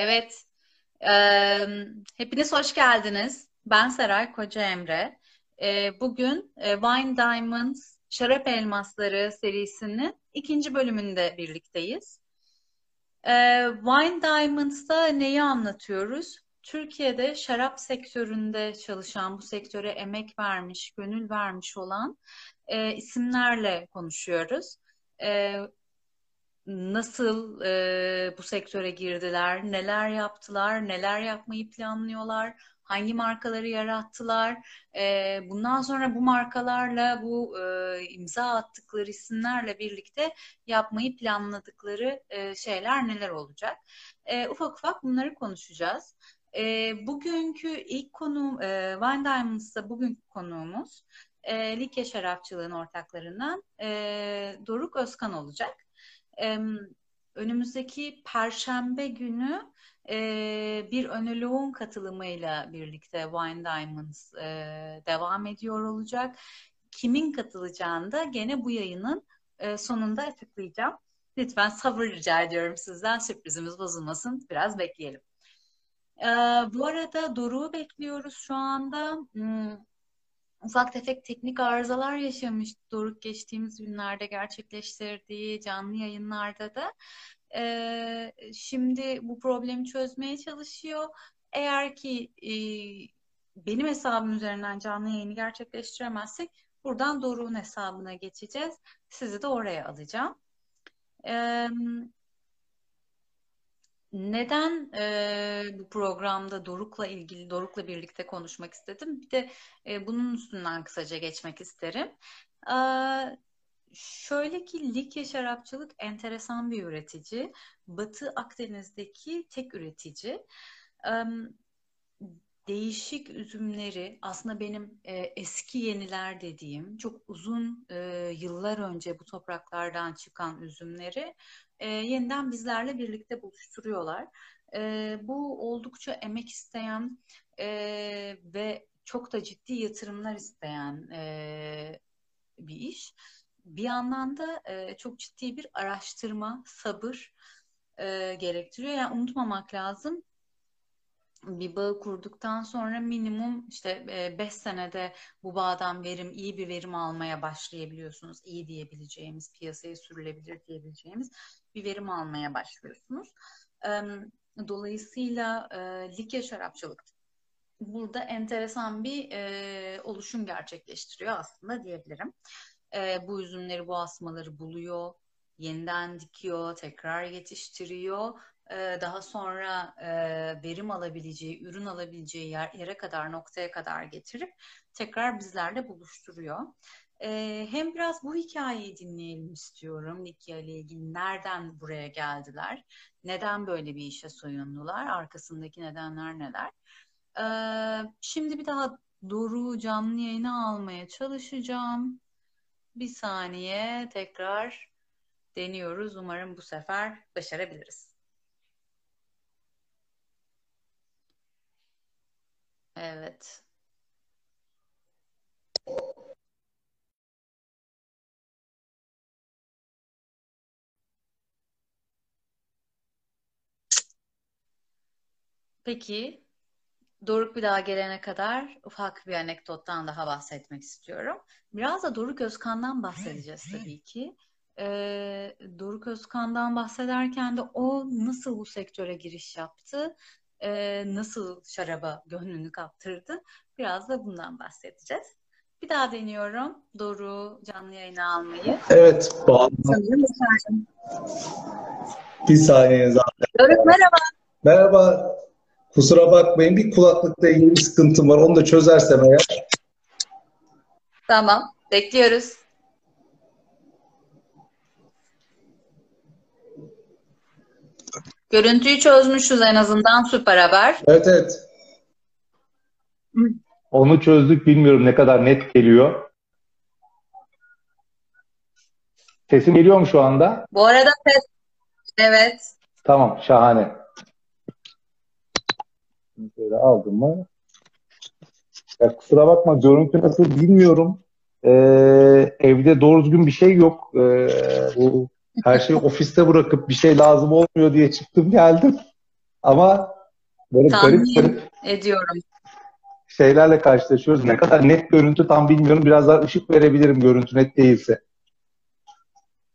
Evet, e, hepiniz hoş geldiniz. Ben Seray Koca Emre. E, bugün Wine Diamonds Şarap Elmasları serisinin ikinci bölümünde birlikteyiz. E, Wine Diamonds'da neyi anlatıyoruz? Türkiye'de şarap sektöründe çalışan, bu sektöre emek vermiş, gönül vermiş olan e, isimlerle konuşuyoruz. E, nasıl e, bu sektöre girdiler, neler yaptılar, neler yapmayı planlıyorlar, hangi markaları yarattılar, e, bundan sonra bu markalarla, bu e, imza attıkları isimlerle birlikte yapmayı planladıkları e, şeyler neler olacak? E, ufak ufak bunları konuşacağız. E, bugünkü ilk konu, e, Wine Diamonds'da bugünkü konuğumuz e, Likya Şarapçılığın ortaklarından e, Doruk Özkan olacak önümüzdeki Perşembe günü e, bir önülüğün katılımıyla birlikte Wine Diamonds e, devam ediyor olacak. Kimin katılacağını da gene bu yayının e, sonunda açıklayacağım. Lütfen sabır rica ediyorum sizden sürprizimiz bozulmasın. Biraz bekleyelim. E, bu arada Doruk'u bekliyoruz şu anda. Ufak tefek teknik arızalar yaşamış Doruk geçtiğimiz günlerde gerçekleştirdiği canlı yayınlarda da. Ee, şimdi bu problemi çözmeye çalışıyor. Eğer ki e, benim hesabım üzerinden canlı yayını gerçekleştiremezsek buradan Doruk'un hesabına geçeceğiz. Sizi de oraya alacağım. Ee, neden e, bu programda Doruk'la ilgili, Doruk'la birlikte konuşmak istedim? Bir de e, bunun üstünden kısaca geçmek isterim. E, şöyle ki Likya Şarapçılık enteresan bir üretici. Batı Akdeniz'deki tek üretici. E, değişik üzümleri aslında benim e, eski yeniler dediğim çok uzun e, yıllar önce bu topraklardan çıkan üzümleri e, yeniden bizlerle birlikte buluşturuyorlar. E, bu oldukça emek isteyen e, ve çok da ciddi yatırımlar isteyen e, bir iş. Bir yandan da e, çok ciddi bir araştırma, sabır e, gerektiriyor. Yani unutmamak lazım bir bağı kurduktan sonra minimum işte 5 e, senede bu bağdan verim iyi bir verim almaya başlayabiliyorsunuz. İyi diyebileceğimiz, piyasaya sürülebilir diyebileceğimiz bir verim almaya başlıyorsunuz. Dolayısıyla e, Likya şarapçılık burada enteresan bir e, oluşum gerçekleştiriyor aslında diyebilirim. Bu üzümleri, bu asmaları buluyor, yeniden dikiyor, tekrar yetiştiriyor daha sonra verim alabileceği, ürün alabileceği yer, yere kadar, noktaya kadar getirip tekrar bizlerle buluşturuyor. Hem biraz bu hikayeyi dinleyelim istiyorum. Likya ile ilgili nereden buraya geldiler? Neden böyle bir işe soyundular? Arkasındaki nedenler neler? şimdi bir daha Doru canlı yayına almaya çalışacağım. Bir saniye tekrar deniyoruz. Umarım bu sefer başarabiliriz. Evet. Peki, Doruk bir daha gelene kadar ufak bir anekdottan daha bahsetmek istiyorum. Biraz da Doruk Özkan'dan bahsedeceğiz tabii ki. Ee, Doruk Özkan'dan bahsederken de o nasıl bu sektöre giriş yaptı? E, nasıl şaraba gönlünü kaptırdı? Biraz da bundan bahsedeceğiz. Bir daha deniyorum. Doğru canlı yayına almayı. Evet. Bir saniye zaten. Doruk merhaba. Merhaba. Kusura bakmayın. Bir kulaklıkla ilgili bir sıkıntım var. Onu da çözersem eğer. Tamam. Bekliyoruz. Görüntüyü çözmüşüz en azından süper haber. Evet evet. Onu çözdük bilmiyorum ne kadar net geliyor. Sesim geliyor mu şu anda? Bu arada ses evet. Tamam şahane. Şöyle aldım mı? Ya kusura bakma görüntü nasıl bilmiyorum. Ee, evde doğru düzgün bir şey yok. Ee, bu her şeyi ofiste bırakıp bir şey lazım olmuyor diye çıktım geldim. Ama böyle Tahmin garip garip ediyorum. şeylerle karşılaşıyoruz. Ne kadar net görüntü tam bilmiyorum. Biraz daha ışık verebilirim görüntü net değilse.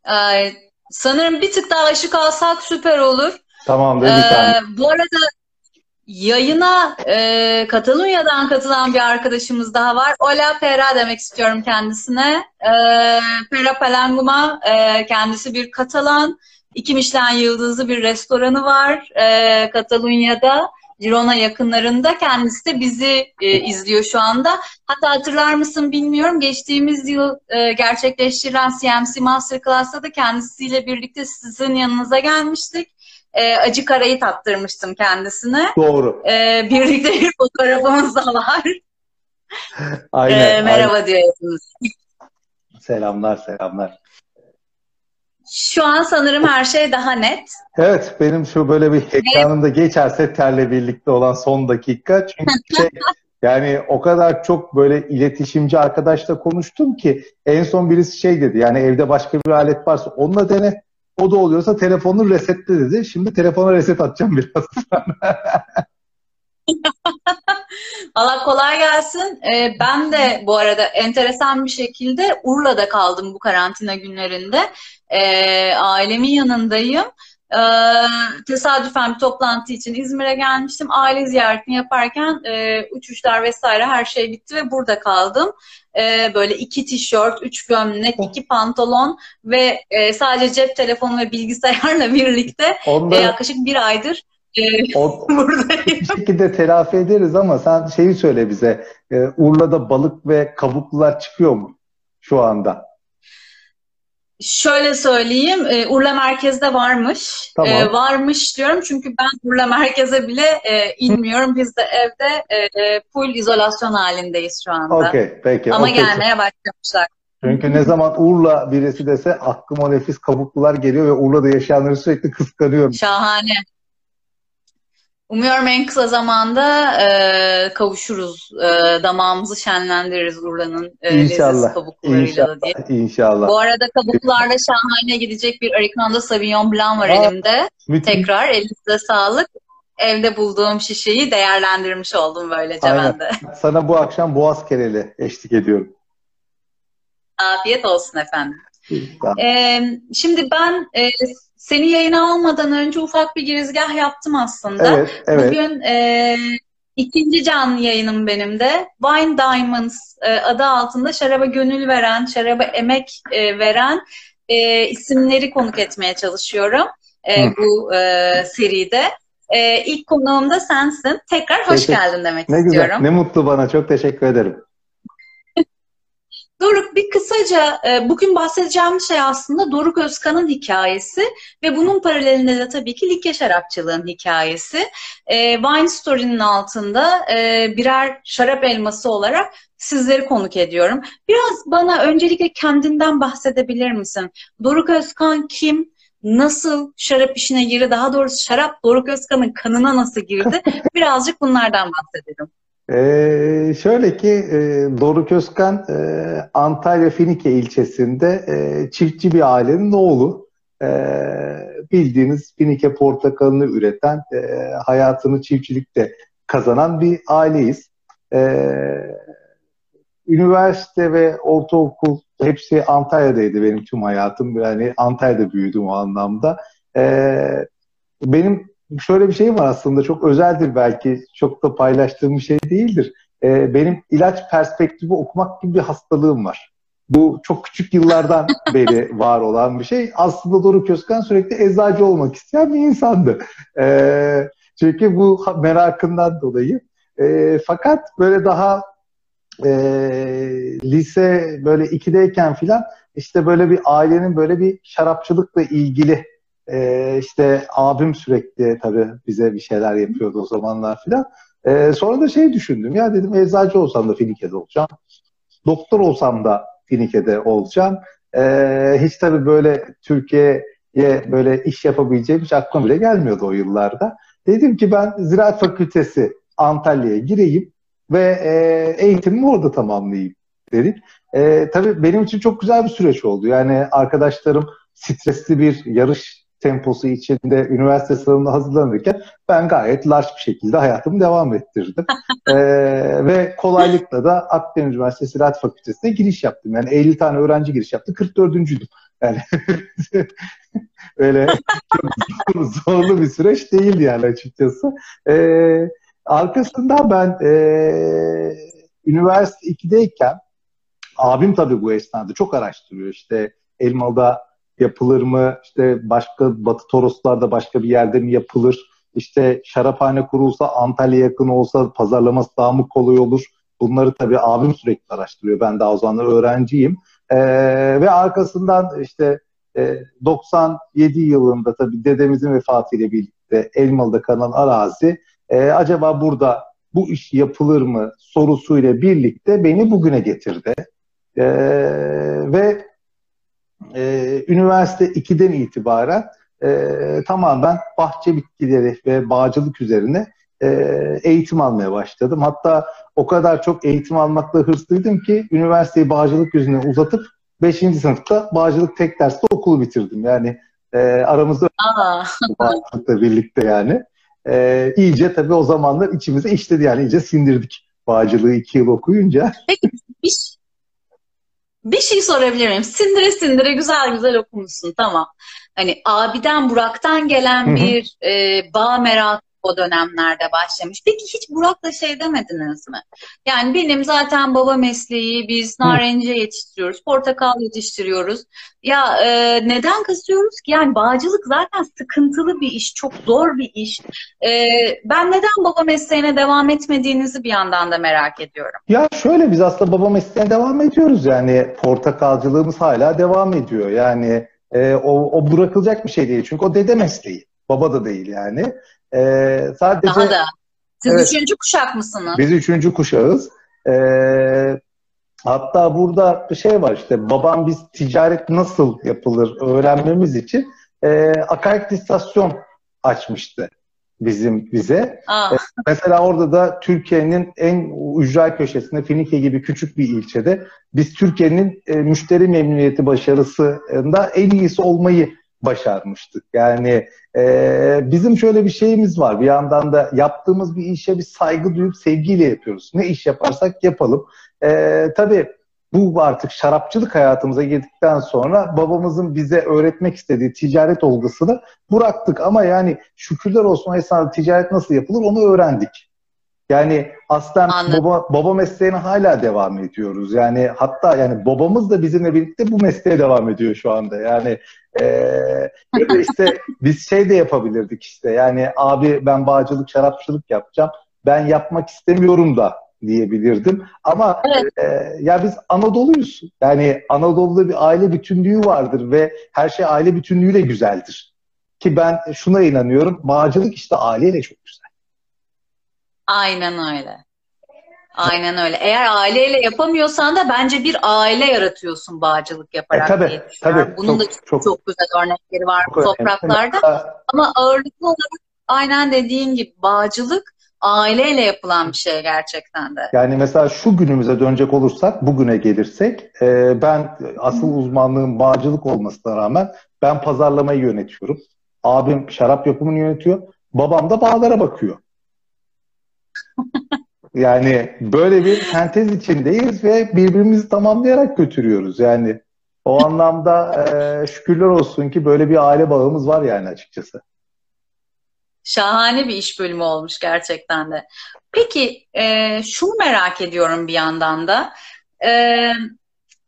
Ay, sanırım bir tık daha ışık alsak süper olur. Tamamdır bir Ee, tane. bu arada yayına e, Katalunya'dan katılan bir arkadaşımız daha var. Hola Pera demek istiyorum kendisine. E, Pera Palanguma e, kendisi bir Katalan. İki Michelin yıldızlı bir restoranı var e, Katalunya'da. Girona yakınlarında. Kendisi de bizi e, izliyor şu anda. Hatta hatırlar mısın bilmiyorum. Geçtiğimiz yıl e, gerçekleştirilen CMC Masterclass'ta da kendisiyle birlikte sizin yanınıza gelmiştik. E, acı karayı tattırmıştım kendisine. Doğru. E, birlikte bir fotoğrafımız da var. Aynen. E, merhaba aynen. Selamlar selamlar. Şu an sanırım her şey daha net. Evet benim şu böyle bir ekranımda geçerse terle birlikte olan son dakika. Çünkü şey, yani o kadar çok böyle iletişimci arkadaşla konuştum ki en son birisi şey dedi. Yani evde başka bir alet varsa onunla dene. O da oluyorsa telefonunu resetle dedi. Şimdi telefona reset atacağım biraz. Allah kolay gelsin. Ee, ben de bu arada enteresan bir şekilde Urla'da kaldım bu karantina günlerinde. Ee, ailemin yanındayım. Ee, tesadüfen bir toplantı için İzmir'e gelmiştim. Aile ziyaretini yaparken e, uçuşlar vesaire her şey bitti ve burada kaldım. Ee, böyle iki tişört, üç gömlek, iki pantolon ve e, sadece cep telefonu ve bilgisayarla birlikte Onda e, yaklaşık bir aydır e, o, buradayım. bir şekilde telafi ederiz ama sen şeyi söyle bize. Ee, Urla'da balık ve kabuklular çıkıyor mu şu anda? Şöyle söyleyeyim, e, Urla merkezde varmış. Tamam. E, varmış diyorum çünkü ben Urla merkeze bile e, inmiyorum. Biz de evde e, e, full izolasyon halindeyiz şu anda. Okey peki. Ama okey. gelmeye başlamışlar. Çünkü ne zaman Urla birisi dese aklıma nefis kabuklular geliyor ve Urla'da yaşayanları sürekli kıskanıyorum. Şahane. Umuyorum en kısa zamanda e, kavuşuruz. E, damağımızı şenlendiririz Urla'nın e, İnşallah. kabuklarıyla da diye. İnşallah. İnşallah. Bu arada kabuklarda şahane gidecek bir Arignon'da Sauvignon Blanc var Aa. elimde. Müthiş. Tekrar elinize sağlık. Evde bulduğum şişeyi değerlendirmiş oldum böylece Aynen. ben de. Sana bu akşam Boğaz Kereli eşlik ediyorum. Afiyet olsun efendim. Ee, şimdi ben e, seni yayına almadan önce ufak bir girizgah yaptım aslında. Evet, evet. Bugün e, ikinci canlı yayınım benim de. Wine Diamonds e, adı altında şaraba gönül veren, şaraba emek e, veren e, isimleri konuk etmeye çalışıyorum e, Hı. bu e, seride. E, ilk konuğum da sensin. Tekrar hoş Teşekkür- geldin demek Ne istiyorum. güzel. Ne mutlu bana. Çok teşekkür ederim. Doruk bir kısaca e, bugün bahsedeceğim şey aslında Doruk Özkan'ın hikayesi ve bunun paralelinde de tabii ki Likya şarapçılığın hikayesi. E, Wine Story'nin altında e, birer şarap elması olarak sizleri konuk ediyorum. Biraz bana öncelikle kendinden bahsedebilir misin? Doruk Özkan kim? Nasıl şarap işine girdi? Daha doğrusu şarap Doruk Özkan'ın kanına nasıl girdi? Birazcık bunlardan bahsedelim. Ee, şöyle ki e, Doruk Özkan e, Antalya Finike ilçesinde e, çiftçi bir ailenin oğlu. E, bildiğiniz Finike portakalını üreten, e, hayatını çiftçilikte kazanan bir aileyiz. E, üniversite ve ortaokul hepsi Antalya'daydı benim tüm hayatım. Yani Antalya'da büyüdüm o anlamda. E, benim şöyle bir şey var aslında çok özeldir belki çok da paylaştığım bir şey değildir. Ee, benim ilaç perspektifi okumak gibi bir hastalığım var. Bu çok küçük yıllardan beri var olan bir şey. Aslında Doruk Özkan sürekli eczacı olmak isteyen bir insandı. Ee, çünkü bu merakından dolayı. Ee, fakat böyle daha e, lise böyle ikideyken filan işte böyle bir ailenin böyle bir şarapçılıkla ilgili ee, işte abim sürekli tabii bize bir şeyler yapıyordu o zamanlar filan. Ee, sonra da şey düşündüm ya dedim eczacı olsam da Finike'de olacağım. Doktor olsam da Finike'de olacağım. Ee, hiç tabii böyle Türkiye'ye böyle iş yapabileceğim hiç aklıma bile gelmiyordu o yıllarda. Dedim ki ben Ziraat Fakültesi Antalya'ya gireyim ve e, eğitimimi orada tamamlayayım dedim. E, tabii benim için çok güzel bir süreç oldu. Yani arkadaşlarım stresli bir yarış temposu içinde üniversite sınavına hazırlanırken ben gayet large bir şekilde hayatımı devam ettirdim. ee, ve kolaylıkla da Akdeniz Üniversitesi Ziraat Fakültesi'ne giriş yaptım. Yani 50 tane öğrenci giriş yaptı. 44.'üydüm. Yani öyle çok zorlu bir süreç değildi yani açıkçası. Ee, arkasından ben e, üniversite 2'deyken abim tabii bu esnada çok araştırıyor. İşte Elmalı'da yapılır mı? İşte başka Batı Toroslar'da başka bir yerde mi yapılır? İşte şaraphane kurulsa Antalya yakın olsa pazarlaması daha mı kolay olur? Bunları tabii abim sürekli araştırıyor. Ben daha o zamanlar öğrenciyim. Ee, ve arkasından işte e, 97 yılında tabii dedemizin vefatıyla birlikte Elmalı'da kalan arazi e, acaba burada bu iş yapılır mı sorusuyla birlikte beni bugüne getirdi. E, ve e, üniversite 2'den itibaren e, tamamen bahçe bitkileri ve bağcılık üzerine e, eğitim almaya başladım. Hatta o kadar çok eğitim almakla hırslıydım ki üniversiteyi bağcılık yüzüne uzatıp 5. sınıfta bağcılık tek derste okulu bitirdim. Yani e, aramızda bağcılıkla birlikte yani. E, iyice tabii o zamanlar içimize işledi yani iyice sindirdik bağcılığı iki yıl okuyunca. Peki bir, bir şey sorabilir miyim? Sindire sindire güzel güzel okumuşsun tamam. Hani abiden Burak'tan gelen bir e, bağ merakı o dönemlerde başlamış. Peki hiç Burak'la şey demediniz mi? Yani benim zaten baba mesleği, biz narenciye yetiştiriyoruz, portakal yetiştiriyoruz. Ya e, neden kasıyoruz ki? Yani bağcılık zaten sıkıntılı bir iş, çok zor bir iş. E, ben neden baba mesleğine devam etmediğinizi bir yandan da merak ediyorum. Ya şöyle biz aslında baba mesleğine devam ediyoruz. Yani portakalcılığımız hala devam ediyor. Yani e, o, o bırakılacak bir şey değil. Çünkü o dede mesleği. Baba da değil yani. Ee, sadece Daha da. Siz evet, üçüncü kuşak mısınız? Biz üçüncü kuşağız. Ee, hatta burada bir şey var işte babam biz ticaret nasıl yapılır öğrenmemiz için e, akaryakıt istasyon açmıştı bizim bize. Ee, mesela orada da Türkiye'nin en ücra köşesinde Finike gibi küçük bir ilçede biz Türkiye'nin e, müşteri memnuniyeti başarısında en iyisi olmayı başarmıştık. Yani e, bizim şöyle bir şeyimiz var. Bir yandan da yaptığımız bir işe bir saygı duyup sevgiyle yapıyoruz. Ne iş yaparsak yapalım. E, tabii bu artık şarapçılık hayatımıza girdikten sonra babamızın bize öğretmek istediği ticaret olgusunu bıraktık. Ama yani şükürler olsun esnada ticaret nasıl yapılır onu öğrendik. Yani aslen baba, baba mesleğine hala devam ediyoruz. Yani hatta yani babamız da bizimle birlikte bu mesleğe devam ediyor şu anda. Yani e, ya da işte biz şey de yapabilirdik işte. Yani abi ben bağcılık, şarapçılık yapacağım. Ben yapmak istemiyorum da diyebilirdim. Ama evet. e, ya biz Anadolu'yuz. Yani Anadolu'da bir aile bütünlüğü vardır ve her şey aile bütünlüğüyle güzeldir. Ki ben şuna inanıyorum. Bağcılık işte aileyle çok güzel. Aynen öyle. Aynen öyle. Eğer aileyle yapamıyorsan da bence bir aile yaratıyorsun bağcılık yaparak e, tabii, diye Tabii, Bunun çok, da çok, çok güzel örnekleri var bu topraklarda. Önemli. Ama ağırlıklı olarak aynen dediğin gibi bağcılık aileyle yapılan bir şey gerçekten de. Yani mesela şu günümüze dönecek olursak, bugüne gelirsek, e, ben asıl uzmanlığım bağcılık olmasına rağmen ben pazarlamayı yönetiyorum. Abim şarap yapımını yönetiyor. Babam da bağlara bakıyor. Yani böyle bir sentez içindeyiz ve birbirimizi tamamlayarak götürüyoruz. Yani o anlamda e, şükürler olsun ki böyle bir aile bağımız var yani açıkçası. Şahane bir iş bölümü olmuş gerçekten de. Peki e, şunu merak ediyorum bir yandan da. E,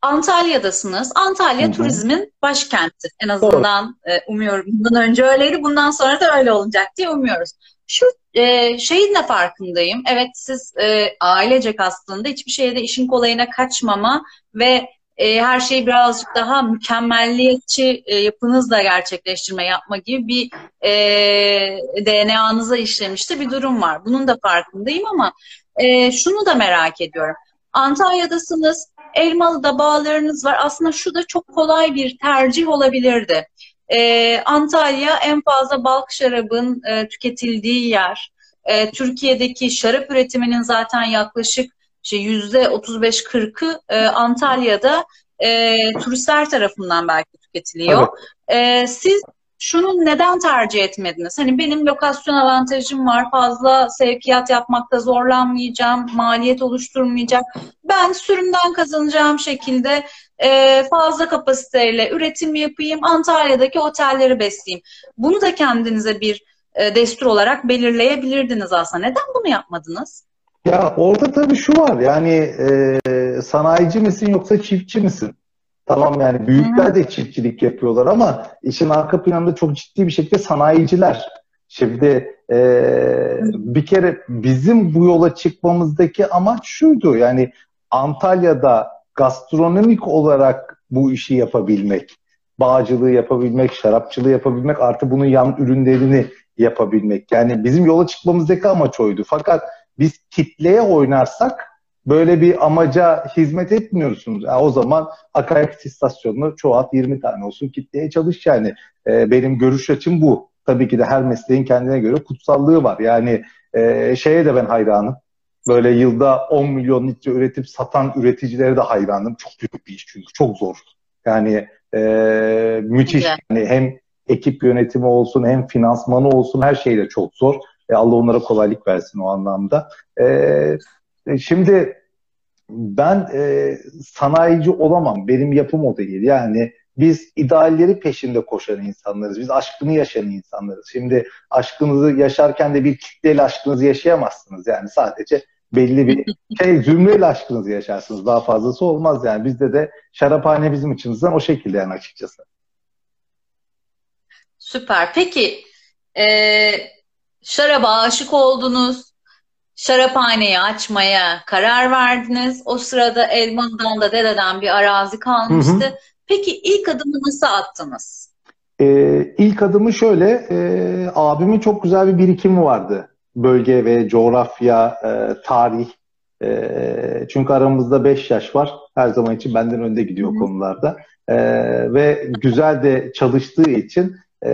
Antalya'dasınız. Antalya Hı-hı. turizmin başkenti. En azından e, umuyorum bundan önce öyleydi. Bundan sonra da öyle olacak diye umuyoruz. Şu e, şeyin de farkındayım. Evet siz e, ailecek aslında hiçbir şeyde işin kolayına kaçmama ve e, her şeyi birazcık daha mükemmelliyetçi e, yapınızla gerçekleştirme yapma gibi bir e, DNA'nıza işlemişti bir durum var. Bunun da farkındayım ama e, şunu da merak ediyorum. Antalya'dasınız, Elmalı'da bağlarınız var. Aslında şu da çok kolay bir tercih olabilirdi. E, Antalya en fazla balk şarabın e, tüketildiği yer. E, Türkiye'deki şarap üretiminin zaten yaklaşık işte yüzde 35-40'ı e, Antalya'da e, turistler tarafından belki tüketiliyor. Evet. E, siz şunu neden tercih etmediniz? Hani benim lokasyon avantajım var. Fazla sevkiyat yapmakta zorlanmayacağım. Maliyet oluşturmayacak. Ben sürümden kazanacağım şekilde e, fazla kapasiteyle üretim yapayım. Antalya'daki otelleri besleyeyim. Bunu da kendinize bir e, destur olarak belirleyebilirdiniz aslında. Neden bunu yapmadınız? Ya orada tabii şu var yani e, sanayici misin yoksa çiftçi misin? Tamam yani büyükler de çiftçilik yapıyorlar ama işin arka planında çok ciddi bir şekilde sanayiciler. Şimdi e, bir kere bizim bu yola çıkmamızdaki amaç şuydu yani Antalya'da gastronomik olarak bu işi yapabilmek, bağcılığı yapabilmek, şarapçılığı yapabilmek, artı bunun yan ürünlerini yapabilmek. Yani bizim yola çıkmamızdaki amaç oydu. Fakat biz kitleye oynarsak böyle bir amaca hizmet etmiyorsunuz. Yani o zaman akaryakıt istasyonunu çoğalt 20 tane olsun kitleye çalış yani. E, benim görüş açım bu. Tabii ki de her mesleğin kendine göre kutsallığı var. Yani e, şeye de ben hayranım. Böyle yılda 10 milyon litre üretip satan üreticilere de hayranım. Çok büyük bir iş çünkü çok zor. Yani e, müthiş. Yani hem ekip yönetimi olsun hem finansmanı olsun her şey de çok zor. E, Allah onlara kolaylık versin o anlamda. E, şimdi ben e, sanayici olamam. Benim yapım o değil. Yani biz idealleri peşinde koşan insanlarız. Biz aşkını yaşayan insanlarız. Şimdi aşkınızı yaşarken de bir kitleyle aşkınızı yaşayamazsınız. Yani sadece belli bir şey zümreyle aşkınızı yaşarsınız. Daha fazlası olmaz yani. Bizde de şaraphane bizim içimizden o şekilde yani açıkçası. Süper. Peki e, şaraba aşık oldunuz. Şaraphaneyi açmaya karar verdiniz. O sırada Elmalı'dan da dededen bir arazi kalmıştı. Hı hı. Peki ilk adımı nasıl attınız? Ee, ilk adımı şöyle, e, abimin çok güzel bir birikimi vardı. Bölge ve coğrafya, e, tarih. E, çünkü aramızda 5 yaş var. Her zaman için benden önde gidiyor Hı. konularda. E, ve güzel de çalıştığı için e,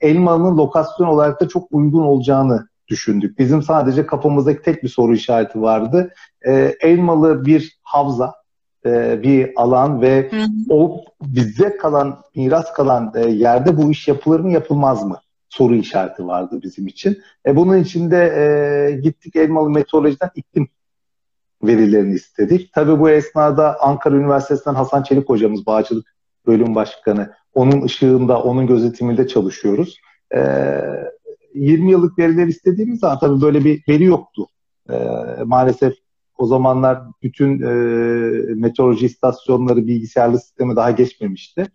Elmalı'nın lokasyon olarak da çok uygun olacağını düşündük. Bizim sadece kafamızdaki tek bir soru işareti vardı. E, Elmalı bir havza, e, bir alan ve hı o bize kalan, miras kalan e, yerde bu iş yapılır mı yapılmaz mı? Soru işareti vardı bizim için. E, bunun için de e, gittik Elmalı Meteoroloji'den iklim verilerini istedik. Tabii bu esnada Ankara Üniversitesi'nden Hasan Çelik hocamız, Bağcılık Bölüm Başkanı, onun ışığında, onun gözetiminde çalışıyoruz. Ee, 20 yıllık veriler istediğimiz zaman tabii böyle bir veri yoktu. Ee, maalesef o zamanlar bütün e, meteoroloji istasyonları bilgisayarlı sisteme daha geçmemişti.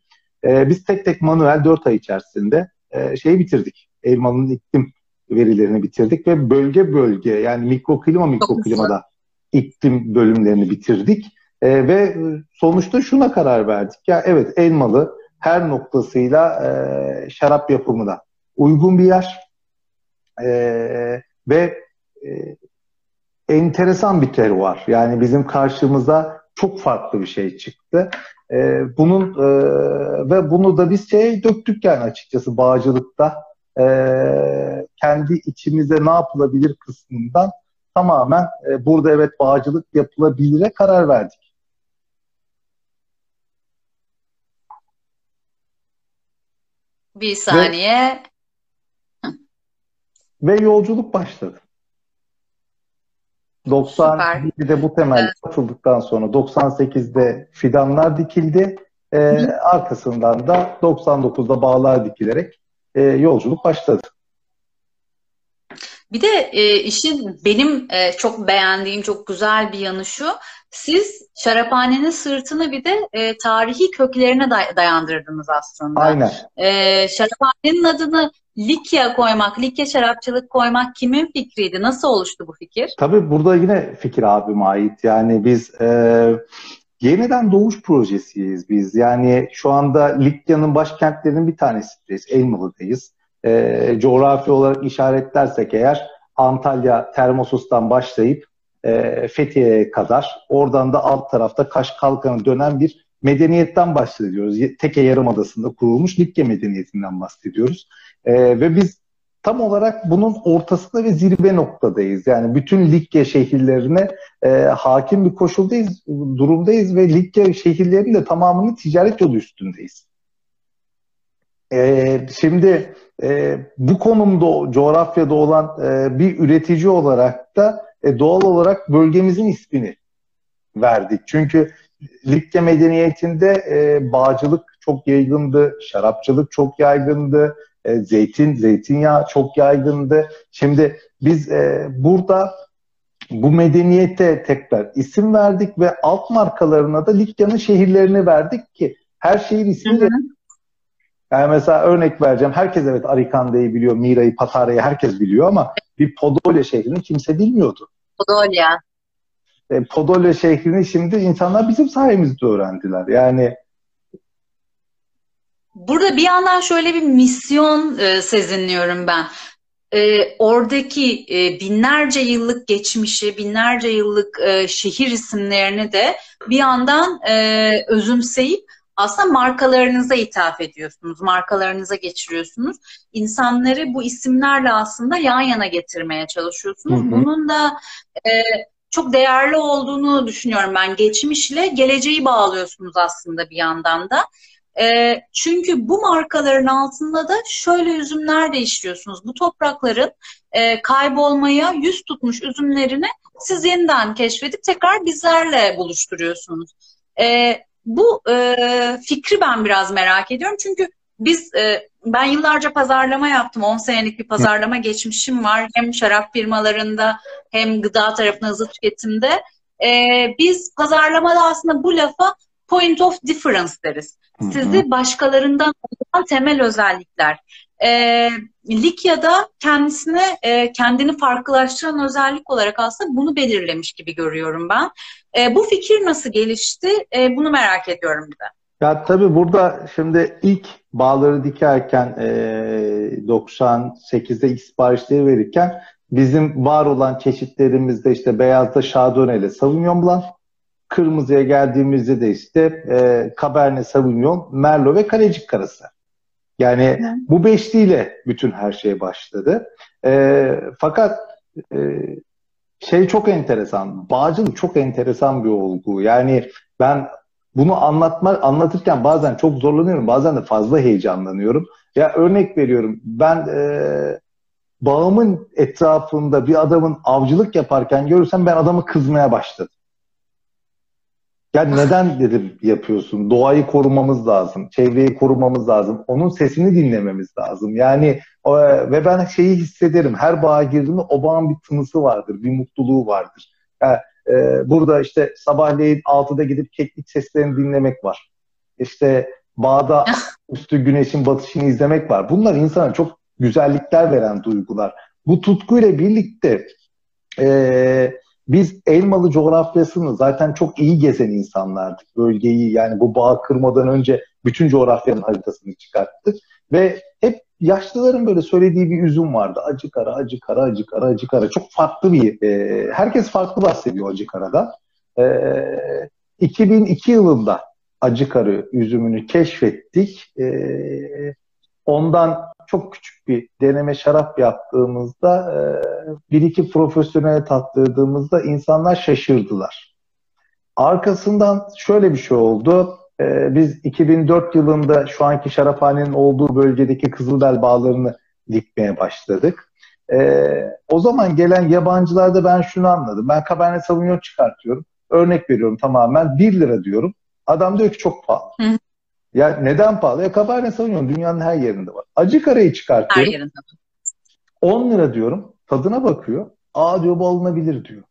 E, biz tek tek manuel 4 ay içerisinde e, şeyi bitirdik. Elmalı'nın iklim verilerini bitirdik ve bölge bölge yani mikroklima mikroklimada iklim bölümlerini bitirdik. E, ve sonuçta şuna karar verdik. Ya evet Elmalı her noktasıyla e, şarap yapımına uygun bir yer e, ve e, enteresan bir terör Yani bizim karşımıza çok farklı bir şey çıktı. E, bunun e, ve bunu da biz şey döktük yani açıkçası bağcılıkta e, kendi içimize ne yapılabilir kısmından tamamen e, burada evet bağcılık yapılabilire karar verdik. Bir saniye. Ve, ve yolculuk başladı. 97'de bu temel evet. atıldıktan sonra 98'de fidanlar dikildi. E, arkasından da 99'da bağlar dikilerek e, yolculuk başladı. Bir de e, işin benim e, çok beğendiğim çok güzel bir yanı şu. Siz şaraphanenin sırtını bir de e, tarihi köklerine day- dayandırdınız aslında. Aynen. E, şaraphanenin adını Likya koymak, Likya şarapçılık koymak kimin fikriydi? Nasıl oluştu bu fikir? Tabii burada yine fikir abime ait. Yani biz e, yeniden doğuş projesiyiz biz. Yani şu anda Likya'nın başkentlerinin bir tanesiyiz. Elmalı'dayız. E, coğrafi olarak işaretlersek eğer Antalya, Termosus'tan başlayıp e, Fethiye'ye kadar oradan da alt tarafta Kaş Kalkan'a dönen bir medeniyetten bahsediyoruz. Teke Yarımadası'nda kurulmuş Likya medeniyetinden bahsediyoruz. E, ve biz tam olarak bunun ortasında ve zirve noktadayız. Yani bütün Likya şehirlerine e, hakim bir koşuldayız, durumdayız ve Likya şehirlerinin de tamamının ticaret yolu üstündeyiz. Ee, şimdi e, bu konumda coğrafyada olan e, bir üretici olarak da e, doğal olarak bölgemizin ismini verdik. Çünkü Likya medeniyetinde e, bağcılık çok yaygındı, şarapçılık çok yaygındı, e, zeytin, zeytinyağı çok yaygındı. Şimdi biz e, burada bu medeniyete tekrar isim verdik ve alt markalarına da Likya'nın şehirlerini verdik ki her şehir ismiyle yani mesela örnek vereceğim. Herkes evet Arikanda'yı biliyor, Mira'yı, Patara'yı herkes biliyor ama bir Podolya şehrini kimse bilmiyordu. Podolya. E, Podolya şehrini şimdi insanlar bizim sayemizde öğrendiler. Yani Burada bir yandan şöyle bir misyon e, sezinliyorum ben. E, oradaki e, binlerce yıllık geçmişi, binlerce yıllık e, şehir isimlerini de bir yandan e, özümseyip aslında markalarınıza ithaf ediyorsunuz, markalarınıza geçiriyorsunuz. İnsanları bu isimlerle aslında yan yana getirmeye çalışıyorsunuz. Hı hı. Bunun da e, çok değerli olduğunu düşünüyorum ben. Geçmişle geleceği bağlıyorsunuz aslında bir yandan da. E, çünkü bu markaların altında da şöyle üzümler de işliyorsunuz. Bu toprakların e, kaybolmaya yüz tutmuş üzümlerini siz yeniden keşfedip tekrar bizlerle buluşturuyorsunuz. E, bu e, fikri ben biraz merak ediyorum. Çünkü biz e, ben yıllarca pazarlama yaptım. 10 senelik bir pazarlama geçmişim var. Hem şarap firmalarında hem gıda tarafında hızlı tüketimde. E, biz pazarlamada aslında bu lafa point of difference deriz. Sizi başkalarından olan temel özellikler. E, Likya'da kendisine e, kendini farklılaştıran özellik olarak aslında bunu belirlemiş gibi görüyorum ben. E, bu fikir nasıl gelişti? E, bunu merak ediyorum bir de. Ya tabii burada şimdi ilk bağları dikerken e, 98'de ilk siparişleri verirken bizim var olan çeşitlerimizde işte beyazda Chardonnay Sauvignon Blanc, kırmızıya geldiğimizde de işte e, Cabernet Sauvignon, Merlot ve Kalecik karası. Yani evet. bu beşliyle bütün her şey başladı. E, fakat e, şey çok enteresan, bağcılık çok enteresan bir olgu. Yani ben bunu anlatma, anlatırken bazen çok zorlanıyorum, bazen de fazla heyecanlanıyorum. Ya örnek veriyorum, ben e, bağımın etrafında bir adamın avcılık yaparken görürsem ben adamı kızmaya başladım. Ya neden dedim yapıyorsun? Doğayı korumamız lazım. Çevreyi korumamız lazım. Onun sesini dinlememiz lazım. Yani o, ve ben şeyi hissederim. Her bağa girdiğimde o bağın bir tınısı vardır. Bir mutluluğu vardır. Yani, e, burada işte sabahleyin 6'da gidip keklik seslerini dinlemek var. İşte bağda üstü güneşin batışını izlemek var. Bunlar insana çok güzellikler veren duygular. Bu tutkuyla birlikte eee biz Elmalı coğrafyasını zaten çok iyi gezen insanlardık. Bölgeyi yani bu bağ kırmadan önce bütün coğrafyanın haritasını çıkarttık. Ve hep yaşlıların böyle söylediği bir üzüm vardı. Acı kara, acı kara, acı kara, acı kara. Çok farklı bir, e, herkes farklı bahsediyor acı karada. E, 2002 yılında acı karı üzümünü keşfettik. E, ondan çok küçük bir deneme şarap yaptığımızda e, bir iki profesyonel tattırdığımızda insanlar şaşırdılar. Arkasından şöyle bir şey oldu. E, biz 2004 yılında şu anki şaraphanenin olduğu bölgedeki Kızıldel bağlarını dikmeye başladık. E, o zaman gelen yabancılarda ben şunu anladım. Ben Cabernet Sauvignon çıkartıyorum. Örnek veriyorum tamamen 1 lira diyorum. Adam diyor ki çok pahalı. Hı. Ya neden pahalı? Ya Cabernet Sauvignon dünyanın her yerinde var. Acı karayı çıkartıyorum. Her yerinde. 10 lira diyorum. Tadına bakıyor. Aa diyor bu alınabilir diyor.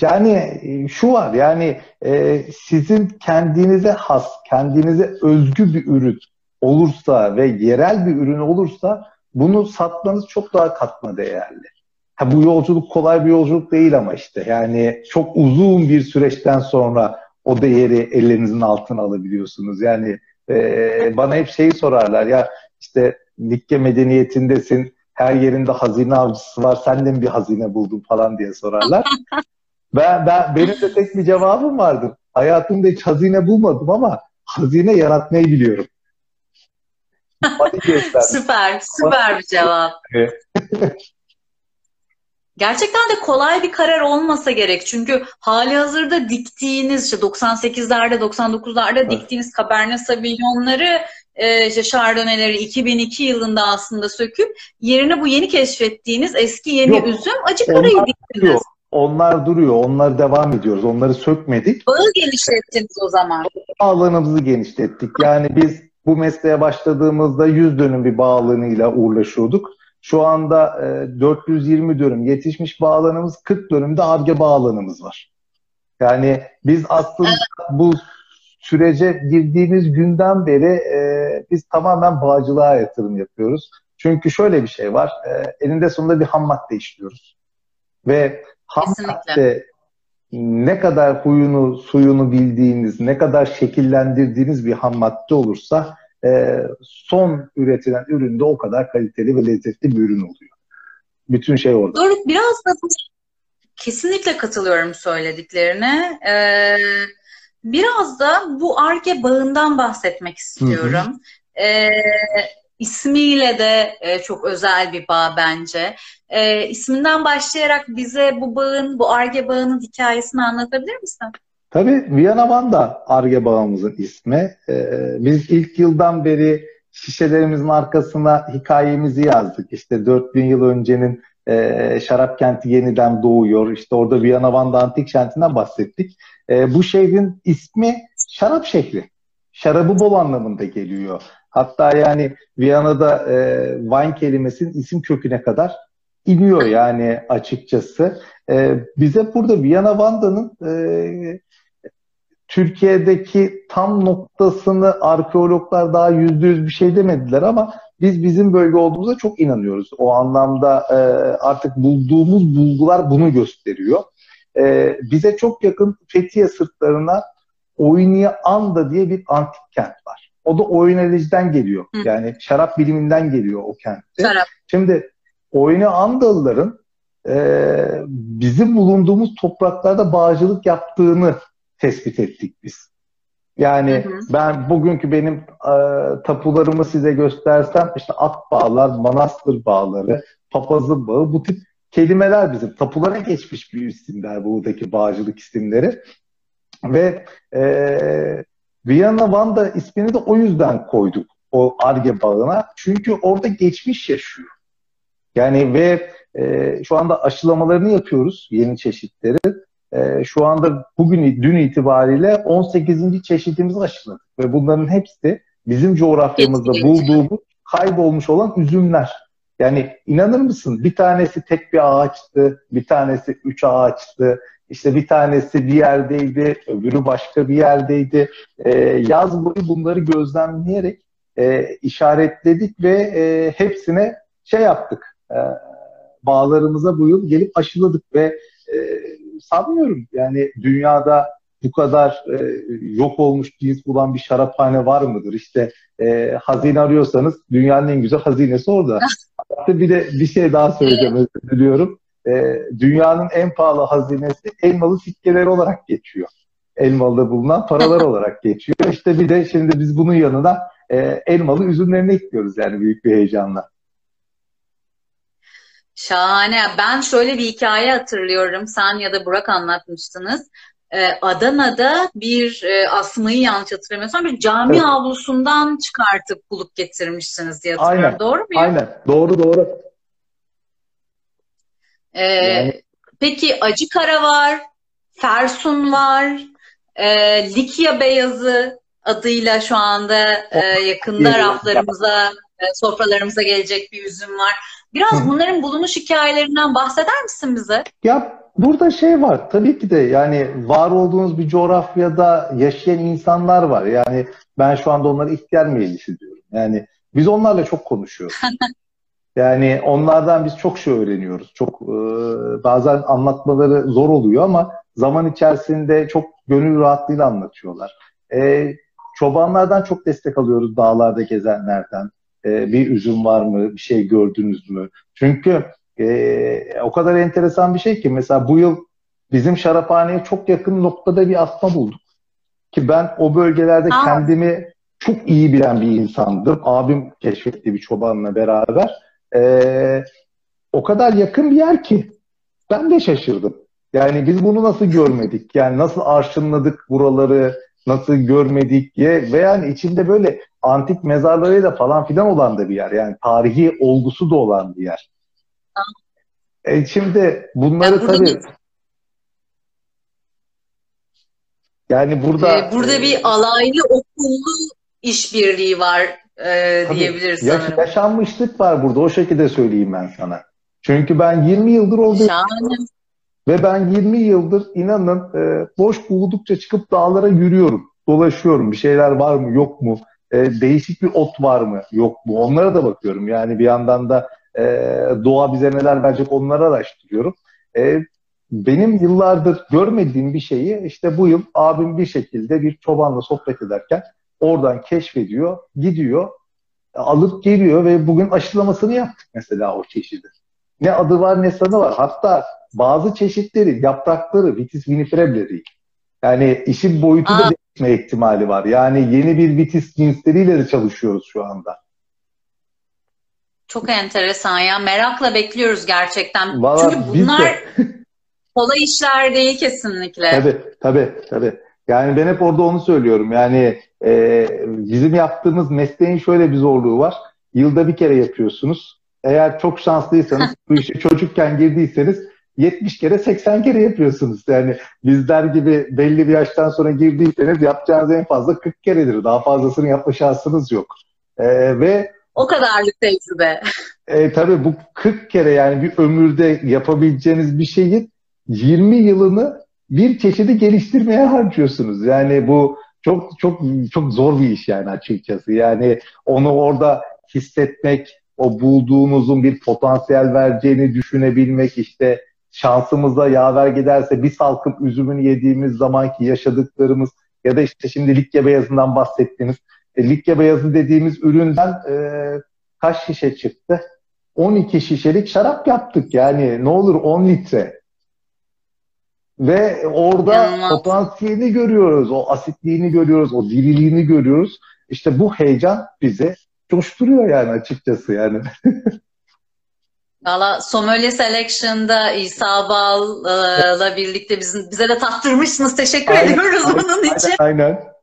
Yani e, şu var yani e, sizin kendinize has, kendinize özgü bir ürün olursa ve yerel bir ürün olursa bunu satmanız çok daha katma değerli. Ha, bu yolculuk kolay bir yolculuk değil ama işte yani çok uzun bir süreçten sonra o değeri ellerinizin altına alabiliyorsunuz. Yani e, bana hep şeyi sorarlar ya işte Likke medeniyetindesin her yerinde hazine avcısı var sen de mi bir hazine buldun falan diye sorarlar. ben, ben Benim de tek bir cevabım vardır. Hayatımda hiç hazine bulmadım ama hazine yaratmayı biliyorum. süper, süper bir cevap. Gerçekten de kolay bir karar olmasa gerek. Çünkü hali hazırda diktiğiniz işte 98'lerde 99'larda evet. diktiğiniz Cabernet Sauvignon'ları e, işte Chardonnay'leri 2002 yılında aslında söküp yerine bu yeni keşfettiğiniz eski yeni Yok, üzüm acı karayı diktiniz. Onlar duruyor. Onlar devam ediyoruz. Onları sökmedik. Bağı genişlettiniz o zaman. Bağlarımızı genişlettik. Yani biz bu mesleğe başladığımızda 100 dönüm bir bağlanıyla uğraşıyorduk. Şu anda e, 420 dönüm yetişmiş bağlanımız, 40 dönümde arge bağlanımız var. Yani biz aslında bu sürece girdiğimiz günden beri e, biz tamamen bağcılığa yatırım yapıyoruz. Çünkü şöyle bir şey var. E, elinde sonunda bir ham madde işliyoruz. Ve ham Kesinlikle. madde ne kadar huyunu, suyunu bildiğiniz, ne kadar şekillendirdiğiniz bir ham madde olursa e, son üretilen üründe o kadar kaliteli ve lezzetli bir ürün oluyor. Bütün şey orada. Doruk biraz da kesinlikle katılıyorum söylediklerine. Ee, biraz da bu Arge bağından bahsetmek istiyorum. Ee, ismiyle de e, çok özel bir bağ bence. Ee, isminden başlayarak bize bu bağın, bu Arge bağının hikayesini anlatabilir misin? Tabii Viyana Vanda Arge bağımızın ismi. Ee, biz ilk yıldan beri şişelerimizin arkasına hikayemizi yazdık. İşte 4000 yıl öncenin e, şarap kenti yeniden doğuyor. İşte orada Viyana Vanda Antik Kenti'nden bahsettik. E, bu şehrin ismi şarap şehri. Şarabı bol anlamında geliyor. Hatta yani Viyana'da e, wine kelimesinin isim köküne kadar iniyor yani açıkçası. E, bize burada Viyana Vanda'nın e, Türkiye'deki tam noktasını arkeologlar daha yüzde yüz bir şey demediler ama biz bizim bölge olduğumuza çok inanıyoruz. O anlamda e, artık bulduğumuz bulgular bunu gösteriyor. E, bize çok yakın Fethiye sırtlarına Oyniye Anda diye bir antik kent var. O da Oynelici'den geliyor. Hı. Yani şarap biliminden geliyor o kentte. Şarap. Şimdi Oyne Andalıların e, bizim bulunduğumuz topraklarda bağcılık yaptığını tespit ettik biz. Yani Hı hı. ben bugünkü benim e, tapularımı size göstersem işte at bağlar, manastır bağları, papazın bağı bu tip kelimeler bizim tapulara geçmiş bir isimler buradaki bağcılık isimleri. Ve e, Viyana Vanda ismini de o yüzden koyduk o Arge bağına. Çünkü orada geçmiş yaşıyor. Yani ve e, şu anda aşılamalarını yapıyoruz yeni çeşitleri. E, şu anda bugün dün itibariyle 18. çeşitimizi aşıladık ve bunların hepsi bizim coğrafyamızda bulduğumuz kaybolmuş olan üzümler. Yani inanır mısın bir tanesi tek bir ağaçtı, bir tanesi üç ağaçtı, işte bir tanesi bir yerdeydi, öbürü başka bir yerdeydi. E, yaz boyu bunları gözlemleyerek e, işaretledik ve e, hepsine şey yaptık. E, bağlarımıza bu yıl gelip aşıladık ve e, sanmıyorum yani dünyada bu kadar e, yok olmuş cins bulan bir şaraphane var mıdır? İşte e, hazine arıyorsanız dünyanın en güzel hazinesi orada. Hatta bir de bir şey daha söyleyeceğim özür diliyorum. E, dünyanın en pahalı hazinesi elmalı sikkeleri olarak geçiyor. Elmalı'da bulunan paralar olarak geçiyor. İşte bir de şimdi biz bunun yanına e, elmalı üzümlerini ekliyoruz yani büyük bir heyecanla. Şahane. Ben şöyle bir hikaye hatırlıyorum. Sen ya da Burak anlatmıştınız. Ee, Adana'da bir e, asmayı yanlış hatırlamıyorsam bir cami Evet. avlusundan çıkartıp bulup getirmişsiniz diye hatırlıyorum. Aynen. Doğru mu? Aynen. Doğru doğru. Ee, Yani- peki acı kara var, fersun var, e, likya beyazı adıyla şu anda e, yakında raflarımıza, e, sofralarımıza gelecek bir üzüm var. Biraz bunların bulunuş hikayelerinden bahseder misin bize? Ya burada şey var tabii ki de yani var olduğunuz bir coğrafyada yaşayan insanlar var. Yani ben şu anda onlara ihtiyar meclisi diyorum. Yani biz onlarla çok konuşuyoruz. Yani onlardan biz çok şey öğreniyoruz. Çok e, bazen anlatmaları zor oluyor ama zaman içerisinde çok gönül rahatlığıyla anlatıyorlar. E, çobanlardan çok destek alıyoruz dağlarda gezenlerden. E, bir üzüm var mı? Bir şey gördünüz mü? Çünkü e, o kadar enteresan bir şey ki mesela bu yıl bizim şaraphaneye çok yakın noktada bir asma bulduk. Ki ben o bölgelerde Aa. kendimi çok iyi bilen bir insandım. Abim keşfetti bir çobanla beraber. Ee, o kadar yakın bir yer ki ben de şaşırdım. Yani biz bunu nasıl görmedik? Yani nasıl arşınladık buraları, nasıl görmedik diye ve yani içinde böyle antik mezarlarıyla falan filan olan da bir yer. Yani tarihi olgusu da olan bir yer. E şimdi bunları Ya burada tabii bir- yani burada Ee, burada e, bir alaylı okullu işbirliği var e, Tabii, diyebiliriz yaş- sanırım. yaşanmışlık var burada. O şekilde söyleyeyim ben sana. Çünkü ben 20 yıldır oradayım. Şahane. Ve ben 20 yıldır inanın e, boş buldukça çıkıp dağlara yürüyorum. Dolaşıyorum. Bir şeyler var mı yok mu? E, değişik bir ot var mı yok mu? Onlara da bakıyorum. Yani bir yandan da e, doğa bize neler verecek onları araştırıyorum. E, benim yıllardır görmediğim bir şeyi işte bu yıl abim bir şekilde bir çobanla sohbet ederken oradan keşfediyor, gidiyor, alıp geliyor ve bugün aşılamasını yaptık mesela o çeşidi. Ne adı var ne sanı var. Hatta bazı çeşitleri, yaprakları vitis vinifera değil. Yani işin boyutu da Aa. değişme ihtimali var. Yani yeni bir vitis cinsleriyle de çalışıyoruz şu anda. Çok enteresan ya. Merakla bekliyoruz gerçekten. Vallahi Çünkü bunlar kolay işler değil kesinlikle. Tabii, tabii, tabii. Yani ben hep orada onu söylüyorum. Yani e, bizim yaptığımız mesleğin şöyle bir zorluğu var. Yılda bir kere yapıyorsunuz. Eğer çok şanslıysanız, bu işe çocukken girdiyseniz 70 kere 80 kere yapıyorsunuz. Yani bizler gibi belli bir yaştan sonra girdiyseniz yapacağınız en fazla 40 keredir. Daha fazlasını yapma şansınız yok. E, ve O kadarlık tecrübe. e, tabii bu 40 kere yani bir ömürde yapabileceğiniz bir şeyin 20 yılını bir çeşidi geliştirmeye harcıyorsunuz. Yani bu çok çok çok zor bir iş yani açıkçası. Yani onu orada hissetmek, o bulduğunuzun bir potansiyel vereceğini düşünebilmek, işte şansımıza yaver giderse bir salkım üzümünü yediğimiz zamanki yaşadıklarımız ya da işte şimdi Likya beyazından bahsettiğimiz e, Likya beyazı dediğimiz üründen e, kaç şişe çıktı? 12 şişelik şarap yaptık yani ne olur 10 litre. Ve orada İnanılmaz. potansiyelini görüyoruz, o asitliğini görüyoruz, o diriliğini görüyoruz. İşte bu heyecan bizi coşturuyor yani açıkçası yani. Valla Sommelier Selection'da İsa Bal'la birlikte bizim, bize de tattırmışsınız. Teşekkür Aynen, ediyoruz aynen, bunun için. Aynen.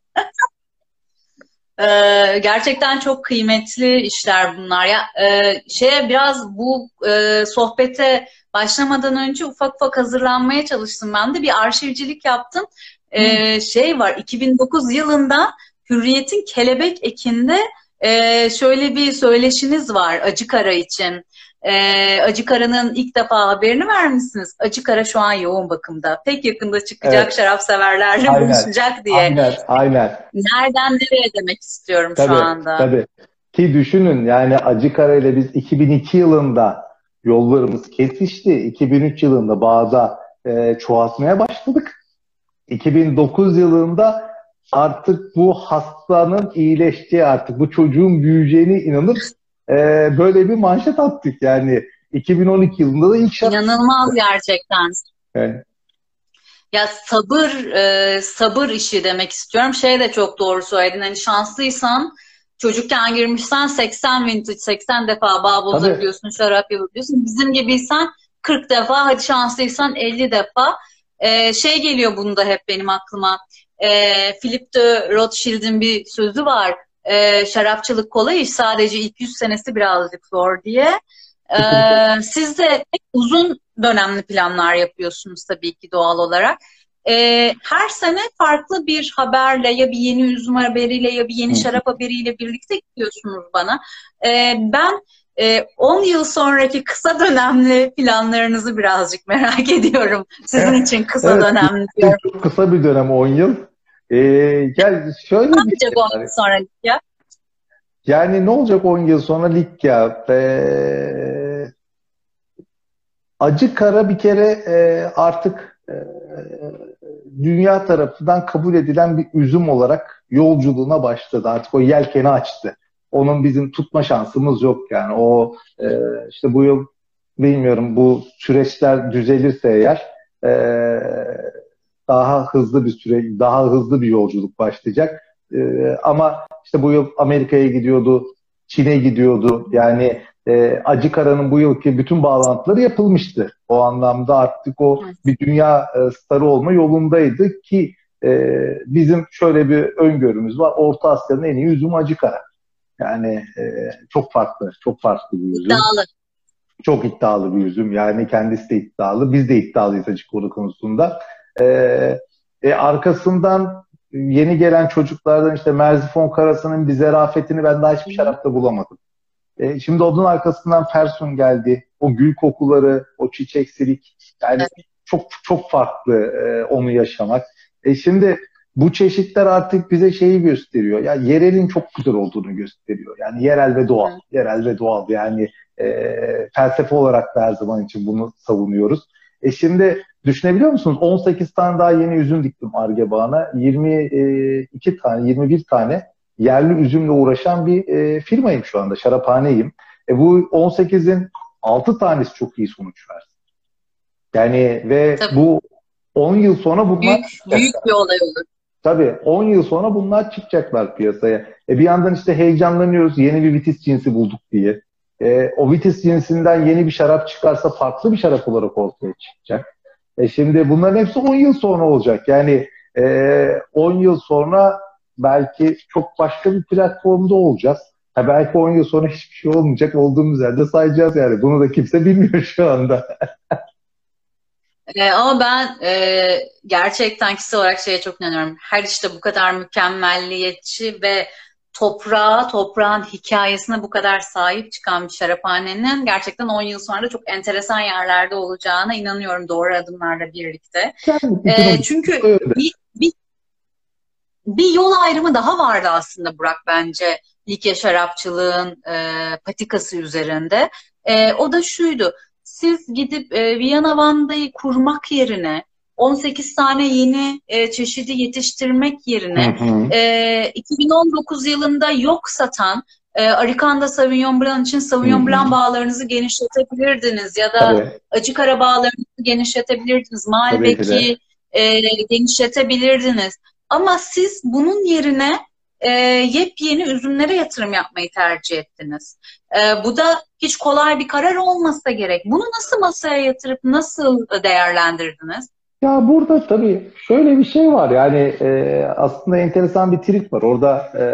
Ee, gerçekten çok kıymetli işler bunlar. Ya e, şeye biraz bu e, sohbete başlamadan önce ufak ufak hazırlanmaya çalıştım ben de bir arşivcilik yaptım. Ee, şey var 2009 yılında Hürriyet'in Kelebek Eki'nde e, şöyle bir söyleşiniz var Acıkara için. Ee, Acıkara'nın ilk defa haberini vermişsiniz. Acıkara şu an yoğun bakımda. Pek yakında çıkacak Evet. şarap severlerle Aynen. buluşacak diye. Aynen, aynen. Nereden nereye demek istiyorum Tabii, şu anda. tabii. Ki düşünün yani Acıkara ile biz 2002 yılında yollarımız kesişti. 2003 yılında bağda e, çoğaltmaya başladık. 2009 yılında artık bu hastanın iyileşeceği, artık bu çocuğun büyüyeceğine inanıp e, böyle bir manşet attık. Yani 2012 yılında da ilk şarkı. İnanılmaz gerçekten. Evet. Ya sabır e, sabır işi demek istiyorum. Şey de çok doğru söyledin. Hani şanslıysan çocukken girmişsen 80 vintage 80 defa bağ bozabiliyorsun, şarap yapabiliyorsun. Bizim gibiysen 40 defa hadi şanslıysan 50 defa. E, şey geliyor bunda hep benim aklıma. E, Philip de Rothschild'in bir sözü var. E, şarapçılık kolay iş sadece ilk 100 senesi birazcık zor diye. E, siz de uzun dönemli planlar yapıyorsunuz tabii ki doğal olarak. Ee, her sene farklı bir haberle ya bir yeni üzüm haberiyle ya bir yeni şarap haberiyle birlikte gidiyorsunuz bana. Ee, ben e, 10 yıl sonraki kısa dönemli planlarınızı birazcık merak ediyorum. Sizin için kısa Evet. dönemli diyorum. Çok kısa bir dönem 10 yıl. E, gel şöyle Ne bir şey 10 var. yıl sonra ya? Yani ne olacak 10 yıl sonra lig ya? Ee, acı kara bir kere e, artık e, dünya tarafından kabul edilen bir üzüm olarak yolculuğuna başladı. Artık o yelkeni açtı. Onun bizim tutma şansımız yok yani. O e, işte bu yıl bilmiyorum bu süreçler düzelirse eğer e, daha hızlı bir süre, daha hızlı bir yolculuk başlayacak. E, ama işte bu yıl Amerika'ya gidiyordu, Çin'e gidiyordu. Yani e, Acı Kara'nın bu yılki bütün bağlantıları yapılmıştı. O anlamda artık o bir dünya e, starı olma yolundaydı ki e, bizim şöyle bir öngörümüz var. Orta Asya'nın en iyi üzümü Acı Kara. Yani e, çok farklı, çok farklı bir üzüm. İddialı. Çok iddialı bir üzüm. Yani kendisi de iddialı. Biz de iddialıyız konu konusunda. E, e, arkasından yeni gelen çocuklardan işte Merzifon Karası'nın bir zerafetini ben daha hiçbir şarapta bulamadım. E, şimdi onun arkasından Fersun geldi. O gül kokuları, o çiçek silik. Yani evet. çok çok farklı e, onu yaşamak. E şimdi bu çeşitler artık bize şeyi gösteriyor. Ya yani yerelin çok güzel olduğunu gösteriyor. Yani yerel ve doğal. Evet. Yerel ve doğal. Yani e, felsefe olarak da her zaman için bunu savunuyoruz. E şimdi düşünebiliyor musunuz? 18 tane daha yeni üzüm diktim Arge bağına. 22 tane, 21 tane yerli üzümle uğraşan bir e, firmayım şu anda. Şaraphaneyim. E, bu 18'in 6 tanesi çok iyi sonuç verdi. Yani ve Tabii. bu 10 yıl sonra bunlar büyük, büyük bir olay olur. Tabii 10 yıl sonra bunlar çıkacaklar piyasaya. E bir yandan işte heyecanlanıyoruz. Yeni bir vitis cinsi bulduk diye. E, o vitis cinsinden yeni bir şarap çıkarsa farklı bir şarap olarak ortaya çıkacak. E şimdi bunların hepsi 10 yıl sonra olacak. Yani e, 10 yıl sonra belki çok başka bir platformda olacağız. Ha belki 10 yıl sonra hiçbir şey olmayacak. Olduğumuz yerde sayacağız yani. Bunu da kimse bilmiyor şu anda. E, ama ben e, gerçekten kişisel olarak şeye çok inanıyorum. Her işte bu kadar mükemmelliyetçi ve toprağa, toprağın hikayesine bu kadar sahip çıkan bir şaraphanenin gerçekten 10 yıl sonra da çok enteresan yerlerde olacağına inanıyorum doğru adımlarla birlikte. E, çünkü bir, bir, bir yol ayrımı daha vardı aslında Burak bence Likya şarapçılığın e, patikası üzerinde. E, o da şuydu siz gidip e, Viyana Vanda'yı kurmak yerine 18 tane yeni e, çeşidi yetiştirmek yerine hı hı. E, 2019 yılında yok satan e, Arikanda Sauvignon Blanc için Sauvignon hı. Blanc bağlarınızı genişletebilirdiniz ya da Tabii. acı kara bağlarınızı genişletebilirdiniz. Malbek'i e, genişletebilirdiniz. Ama siz bunun yerine e, yepyeni üzümlere yatırım yapmayı tercih ettiniz. E, bu da hiç kolay bir karar olmasa gerek. Bunu nasıl masaya yatırıp nasıl değerlendirdiniz? Ya burada tabii şöyle bir şey var yani e, aslında enteresan bir trik var. Orada e,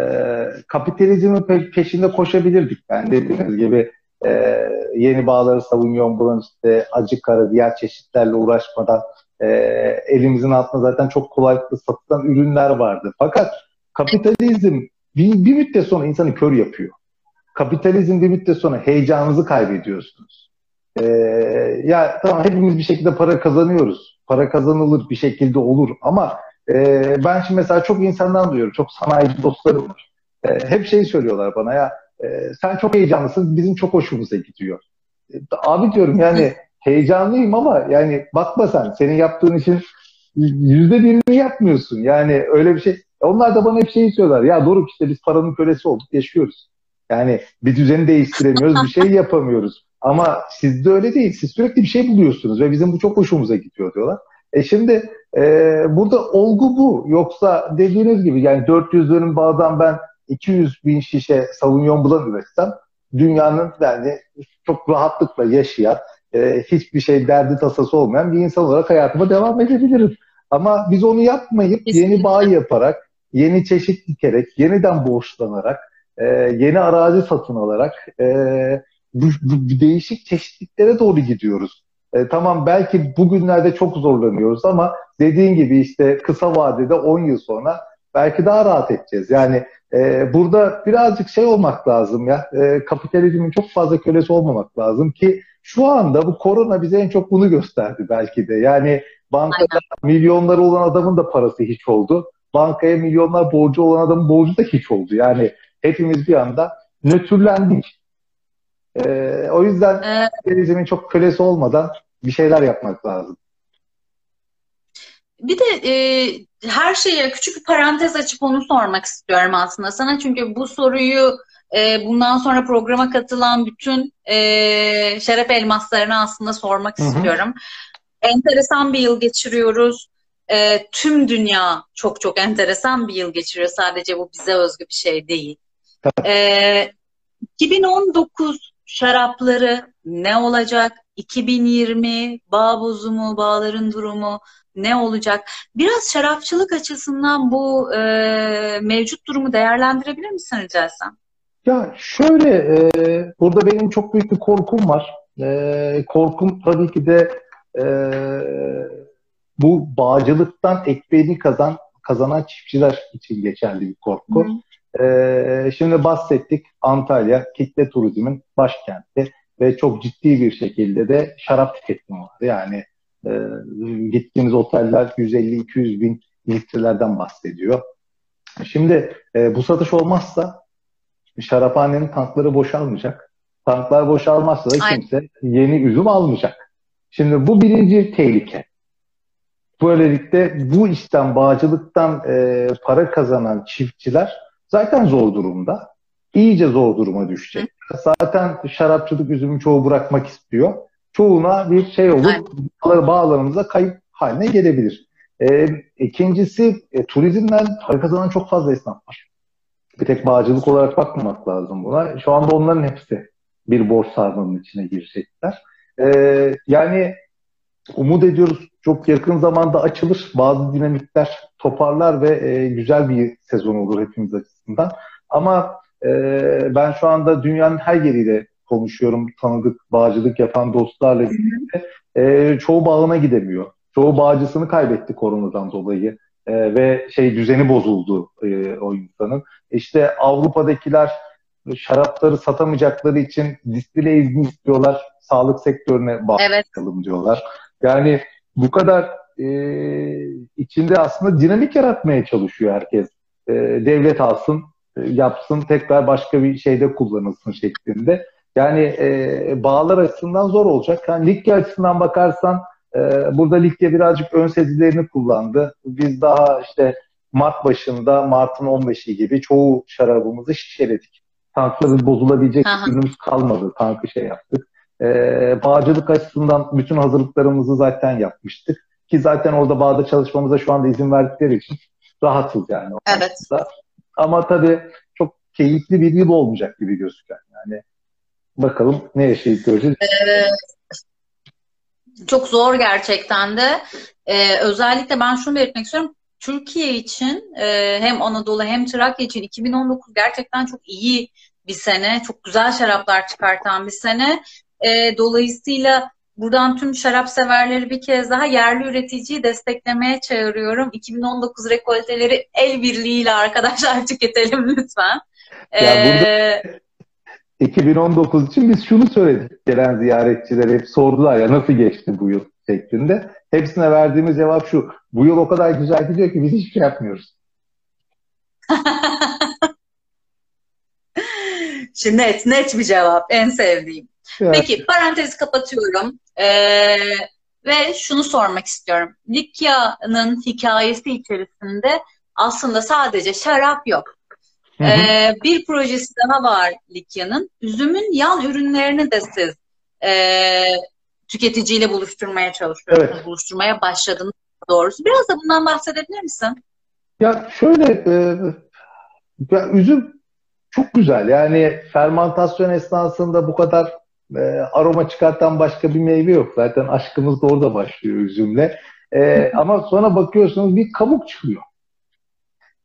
kapitalizmin pe- peşinde koşabilirdik. Ben dediğiniz gibi e, yeni bağları savunuyorum bunun işte acı karı diğer çeşitlerle uğraşmadan e, elimizin altında zaten çok kolaylıkla satılan ürünler vardı. Fakat kapitalizm bir, bir müddet sonra insanı kör yapıyor. Kapitalizm bir müddet sonra heyecanınızı kaybediyorsunuz. Ee, ya tamam hepimiz bir şekilde para kazanıyoruz. Para kazanılır bir şekilde olur ama e, ben şimdi mesela çok insandan duyuyorum. Çok sanayi dostlarım var. E, hep şey söylüyorlar bana ya e, sen çok heyecanlısın bizim çok hoşumuza gidiyor. E, abi diyorum yani heyecanlıyım ama yani bakma sen senin yaptığın için yüzde birini yapmıyorsun. Yani öyle bir şey onlar da bana hep şeyi söylüyorlar. Ya Doruk işte biz paranın kölesi olduk, yaşıyoruz. Yani bir düzeni değiştiremiyoruz, bir şey yapamıyoruz. Ama sizde öyle değil. Siz sürekli bir şey buluyorsunuz ve bizim bu çok hoşumuza gidiyor diyorlar. E şimdi e, burada olgu bu. Yoksa dediğiniz gibi yani 400 dönüm bağdan ben 200 bin şişe Blanc üretsem dünyanın yani çok rahatlıkla yaşayan, e, hiçbir şey derdi tasası olmayan bir insan olarak hayatıma devam edebilirim. Ama biz onu yapmayıp Kesinlikle. yeni bağ yaparak yeni çeşit dikerek, yeniden borçlanarak, e, yeni arazi satın alarak e, bu, bu değişik çeşitliklere doğru gidiyoruz. E, tamam belki bugünlerde çok zorlanıyoruz ama dediğin gibi işte kısa vadede 10 yıl sonra belki daha rahat edeceğiz. Yani e, burada birazcık şey olmak lazım ya, e, kapitalizmin çok fazla kölesi olmamak lazım ki şu anda bu korona bize en çok bunu gösterdi belki de. Yani bankada Aynen. milyonları olan adamın da parası hiç oldu bankaya milyonlar borcu olan adamın borcu da hiç oldu. Yani hepimiz bir anda nötrlendik. Ee, o yüzden kapitalizmin çok kölesi olmadan bir şeyler yapmak lazım. Bir de e, her şeye küçük bir parantez açıp onu sormak istiyorum aslında sana. Çünkü bu soruyu e, bundan sonra programa katılan bütün e, şeref elmaslarına aslında sormak Hı-hı. istiyorum. Enteresan bir yıl geçiriyoruz e, tüm dünya çok çok enteresan bir yıl geçiriyor. Sadece bu bize özgü bir şey değil. E, 2019 şarapları ne olacak? 2020 bağ bozumu, bağların durumu ne olacak? Biraz şarapçılık açısından bu e, mevcut durumu değerlendirebilir misin rica etsem? Ya şöyle, e, burada benim çok büyük bir korkum var. E, korkum tabii ki de e, bu bağcılıktan ekmeğini kazan kazanan çiftçiler için geçerli bir korku. E, şimdi bahsettik Antalya kitle turizmin başkenti ve çok ciddi bir şekilde de şarap tüketimi var. Yani e, gittiğimiz oteller 150-200 bin litrelerden bahsediyor. Şimdi e, bu satış olmazsa şaraphanenin tankları boşalmayacak. Tanklar boşalmazsa da kimse yeni üzüm almayacak. Şimdi bu birinci tehlike. Böylelikle bu işten, bağcılıktan e, para kazanan çiftçiler zaten zor durumda. İyice zor duruma düşecek. Zaten şarapçılık üzümü çoğu bırakmak istiyor. Çoğuna bir şey olur, bağlarımıza kayıp haline gelebilir. E, ikincisi, e, turizmden para kazanan çok fazla esnaf var. Bir tek bağcılık olarak bakmamak lazım buna. Şu anda onların hepsi bir borç sarmalının içine girecekler. E, yani umut ediyoruz çok yakın zamanda açılır. Bazı dinamikler toparlar ve e, güzel bir sezon olur hepimiz açısından. Ama e, ben şu anda dünyanın her yeriyle konuşuyorum. Tanıdık, bağcılık yapan dostlarla birlikte. E, çoğu bağına gidemiyor. Çoğu bağcısını kaybetti koronadan dolayı. E, ve şey düzeni bozuldu e, o insanın. İşte Avrupa'dakiler şarapları satamayacakları için distile izni istiyorlar. Sağlık sektörüne bağlayalım evet. diyorlar. Yani bu kadar e, içinde aslında dinamik yaratmaya çalışıyor herkes. E, devlet alsın, e, yapsın, tekrar başka bir şeyde kullanılsın şeklinde. Yani e, bağlar açısından zor olacak. Yani Likya açısından bakarsan e, burada Likya birazcık ön sezilerini kullandı. Biz daha işte Mart başında, Mart'ın 15'i gibi çoğu şarabımızı şişeledik. Tankları bozulabilecek ürünümüz kalmadı. Tankı şey yaptık. E, bağcılık açısından bütün hazırlıklarımızı zaten yapmıştık. Ki zaten orada bağda çalışmamıza şu anda izin verdikleri için rahatız yani. Evet. Aslında. Ama tabii çok keyifli bir yıl olmayacak gibi gözüküyor. Yani bakalım ne yaşayıp göreceğiz. Ee, çok zor gerçekten de. Ee, özellikle ben şunu belirtmek istiyorum. Türkiye için e, hem Anadolu hem Trakya için 2019 gerçekten çok iyi bir sene. Çok güzel şaraplar çıkartan bir sene. E, dolayısıyla buradan tüm şarap severleri bir kez daha yerli üreticiyi desteklemeye çağırıyorum. 2019 rekolteleri el birliğiyle arkadaşlar tüketelim lütfen. Ya ee, burada 2019 için biz şunu söyledik. Gelen ziyaretçiler hep sordular ya nasıl geçti bu yıl şeklinde. Hepsine verdiğimiz cevap şu. Bu yıl o kadar güzel gidiyor ki biz hiçbir şey yapmıyoruz. Şimdi net, net bir cevap. En sevdiğim. Evet. Peki parantezi kapatıyorum. Ee, ve şunu sormak istiyorum. Likya'nın hikayesi içerisinde aslında sadece şarap yok. Ee, bir projesi daha var Likya'nın. Üzümün yan ürünlerini de siz e, tüketiciyle buluşturmaya çalışıyorsunuz. Evet. Buluşturmaya başladınız doğrusu. Biraz da bundan bahsedebilir misin? Ya şöyle e, ya üzüm çok güzel. Yani fermantasyon esnasında bu kadar e, aroma çıkartan başka bir meyve yok. Zaten aşkımız da orada başlıyor üzümle. E, ama sonra bakıyorsunuz bir kabuk çıkıyor.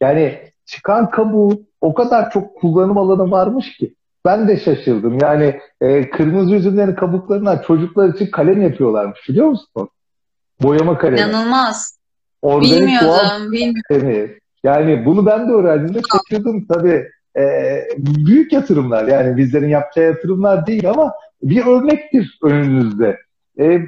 Yani çıkan kabuğu o kadar çok kullanım alanı varmış ki. Ben de şaşırdım. Yani e, kırmızı üzümlerin kabuklarından çocuklar için kalem yapıyorlarmış biliyor musun? Boyama kalemi. İnanılmaz. Organik bilmiyordum. bilmiyordum. Yani bunu ben de öğrendiğimde şaşırdım tabii. E, büyük yatırımlar yani bizlerin yapacağı yatırımlar değil ama bir örnektir önünüzde. E,